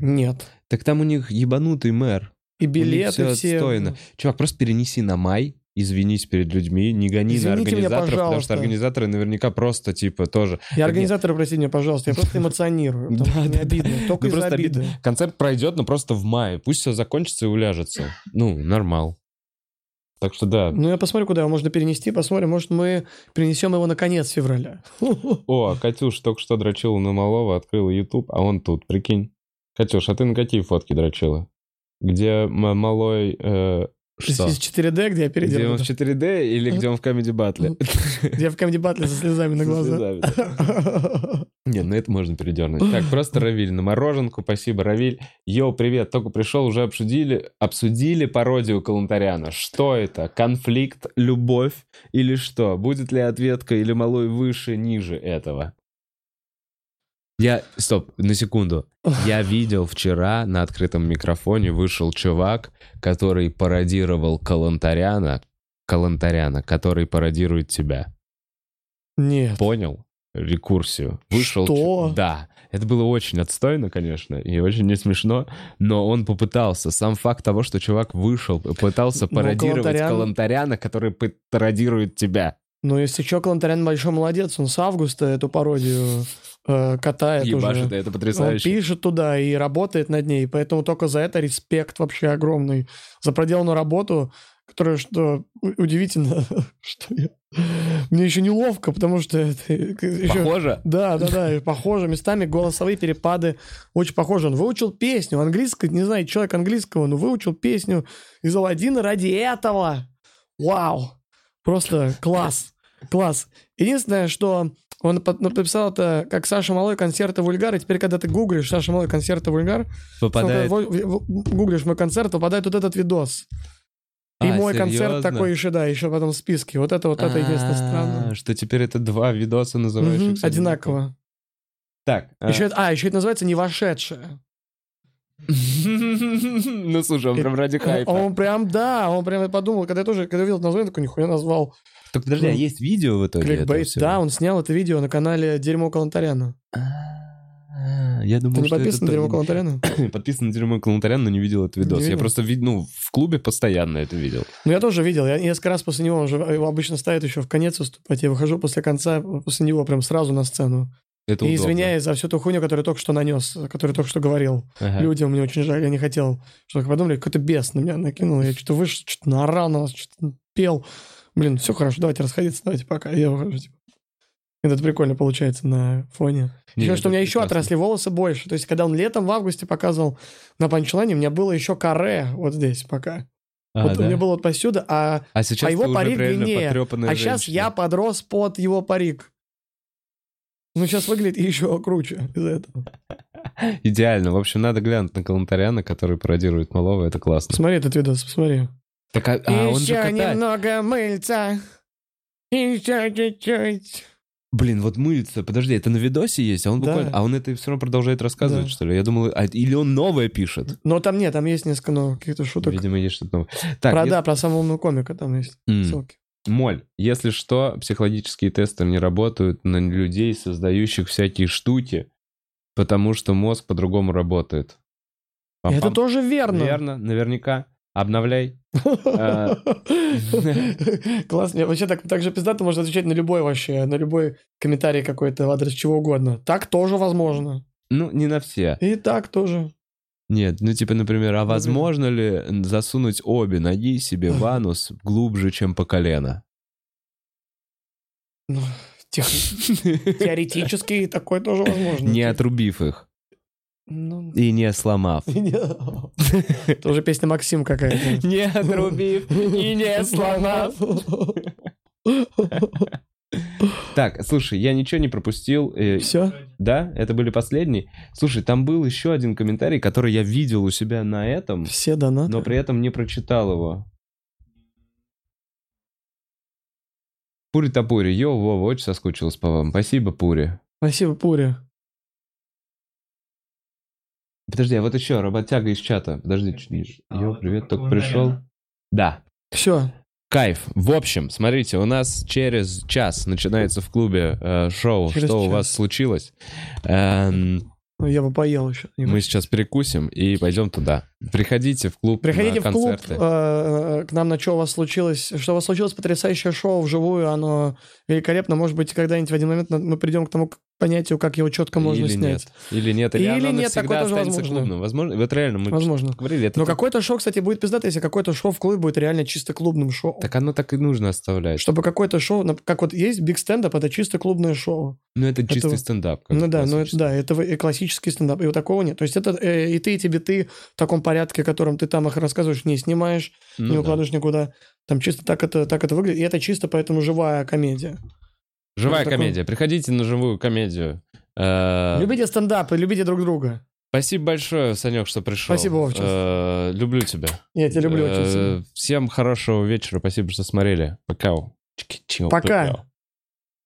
нет. Так там у них ебанутый мэр. И билеты всё все... отстойно. Чувак, просто перенеси на май, извинись перед людьми, не гони на Извините меня, организаторов, потому пожалуйста. что организаторы наверняка просто, типа, тоже... Я организаторы, простите меня, пожалуйста, я просто эмоционирую. потому что Да, Мне да, обидно, только обиды. обидно. Концерт пройдет, но просто в мае. Пусть все закончится и уляжется. Ну, нормал. Так что да. Ну, я посмотрю, куда его можно перенести, посмотрим, может, мы перенесем его на конец февраля. О, Катюш только что дрочила на малого, открыла YouTube, а он тут, прикинь. Катюш, а ты на какие фотки дрочила? Где малой... э, что? Из 4D, где я Где он переделал. в 4D или где он в Comedy Battle? Где в Comedy Battle со слезами на глазах. Не, ну это можно передернуть. Так, просто Равиль на мороженку. Спасибо, Равиль. Йоу, привет. Только пришел, уже обсудили, обсудили пародию Калантаряна. Что это? Конфликт, любовь или что? Будет ли ответка или малой выше, ниже этого? Я... Стоп, на секунду. Я видел вчера на открытом микрофоне вышел чувак, который пародировал Калантаряна, Калантаряна, который пародирует тебя. Нет. Понял? Рекурсию. Вышел. Что? ч- Да. Это было очень отстойно, конечно, и очень не смешно, но он попытался. Сам факт того, что чувак вышел, пытался Но пародировать Калантарян- Калантаряна, который пародирует тебя. Ну, если что, Калантарян большой молодец. Он с августа эту пародию э, катает Ебашит, уже. это Он потрясающе. пишет туда и работает над ней, поэтому только за это респект вообще огромный. За проделанную работу, которая, что удивительно, что я... Мне еще неловко, потому что это... еще- Похоже? Да, да, да, похоже. Местами голосовые перепады очень похожи. Он выучил песню английскую, не знаю, человек английского, но выучил песню из Аладдина ради этого. Вау! Просто класс. Класс. Единственное, что он написал это как Саша Малой концерты вульгар, и теперь, когда ты гуглишь Саша Малой концерты вульгар, Попадает... Во- в- гуглишь мой концерт, попадает вот этот видос. И А, мой концерт серьезно? такой еще, да, еще потом в списке. Вот это вот это единственное странно. А, Что теперь это два видоса, Мгм, называющихся Одинаково. Так. а, Еще, а, еще это называется «Не вошедшая». Ну, слушай, он прям ради хайпа. Он прям, да, он прям подумал, когда я тоже, когда увидел это название, такой нихуя назвал. Так подожди, а ну, есть видео в итоге Кликбейт. Да, он снял это видео на канале Дерьмо Калантаряна. А, Я думал, Ты не что подписан на Дерьмо Калантаряна? Подписан на Дерьмо Калантарян, но не видел этот видос. Я просто вид- ну, в клубе постоянно это видел. Ну, я тоже видел. Я несколько раз после него, он же его обычно ставят еще в конец выступать. Я выхожу после конца, после него прям сразу на сцену. Это и удобно. извиняюсь за всю ту хуйню, которую только что нанес, которую только что говорил. Ага. Людям мне очень жаль, я не хотел, чтобы их подумали, какой-то бес на меня накинул. Я что-то вышел, что-то наорал на вас, что-то пел. Блин, все хорошо, давайте расходиться, давайте пока. Я выхожу, типа. Это прикольно получается на фоне. Не, Еще что у меня еще прекрасно. отросли волосы больше. То есть, когда он летом в августе показывал на панчлайне, у меня было еще каре вот здесь пока. А, вот у да? меня было вот посюда, а, А сейчас а его парик длиннее. а сейчас женщина. я подрос под его парик. Ну, сейчас выглядит еще круче из-за этого. Идеально. В общем, надо глянуть на Калантаряна, который пародирует Малого. Это классно. Посмотри этот видос, посмотри. Так, а, а он же Еще немного мыльца. Еще чуть-чуть. Блин, вот мыльца. Подожди, это на видосе есть? А он Да. буквально... А он это все равно продолжает рассказывать, Да. что ли? Я думал... а, или он новое пишет? Но там нет, там есть несколько новых каких-то шуток. Видимо, есть что-то новое. Так, про, е- да, про самого умного комика там есть М. ссылки. Моль, если что, психологические тесты не работают на людей, создающих всякие штуки, потому что мозг по-другому работает. Пам-пам. Это тоже верно. Верно, наверняка. Обновляй. А. Классно. Вообще так, так же пиздато может отвечать на любой вообще, на любой комментарий какой-то в адрес чего угодно. Так тоже возможно. Ну, не на все. И так тоже. Нет, ну типа, например, а возможно ли засунуть обе ноги себе в анус глубже, чем по колено? Ну, тех- Теоретически такое тоже возможно. Не отрубив их Ну, и не сломав. Это уже песня Максим какая-то. Не отрубив и не сломав. Так, слушай, я ничего не пропустил. э, Все? Да, это были последние. Слушай, там был еще один комментарий, который я видел у себя на этом, Все донаты? но при этом не прочитал его. Пури Тапури, йоу, Вова, очень соскучилась по вам. Спасибо, Пури. Спасибо, Пури. Подожди, а вот еще, работяга из чата. Подожди, чуть ниже. Йоу, привет, только пришел. Да, Все. Кайф. В общем, смотрите, у нас через час начинается в клубе э, шоу. Через что у час. вас случилось? Эм, Я бы поел еще. мы сейчас перекусим и пойдем туда. Приходите в клуб Приходите в клуб концерты. э, к нам на что у вас случилось. Что у вас случилось потрясающее шоу вживую, оно великолепно. Может быть, когда-нибудь в один момент мы придем к тому понятию, как его четко можно Или снять. нет. Или нет. Или, Или нет, такое тоже возможно. клубным. Возможно, вот реально мы Возможно. говорили, это Но так- какое-то шоу, кстати, будет пиздато, если какое-то шоу в клубе будет реально чисто клубным шоу. Так оно так и нужно оставлять. Чтобы какое-то шоу, как вот есть биг стендап, это чисто клубное шоу. Ну, это чистый Это- стендап. Ну да, ну это да, это и классический стендап, и вот такого нет. То есть это э, и ты, и тебе ты в таком порядке, которым ты там их рассказываешь, не снимаешь, Ну не да. укладываешь никуда. Там чисто так это, так это выглядит, и это чисто поэтому живая комедия. Живая такое- комедия. Приходите на живую комедию. Э, Любите стендап и любите друг друга. Спасибо большое, Санек, что пришел. Спасибо, Вовчик. Э, Люблю тебя. Я тебя люблю очень Э, сильно. Всем хорошего вечера. Спасибо, что смотрели. Пока. пока.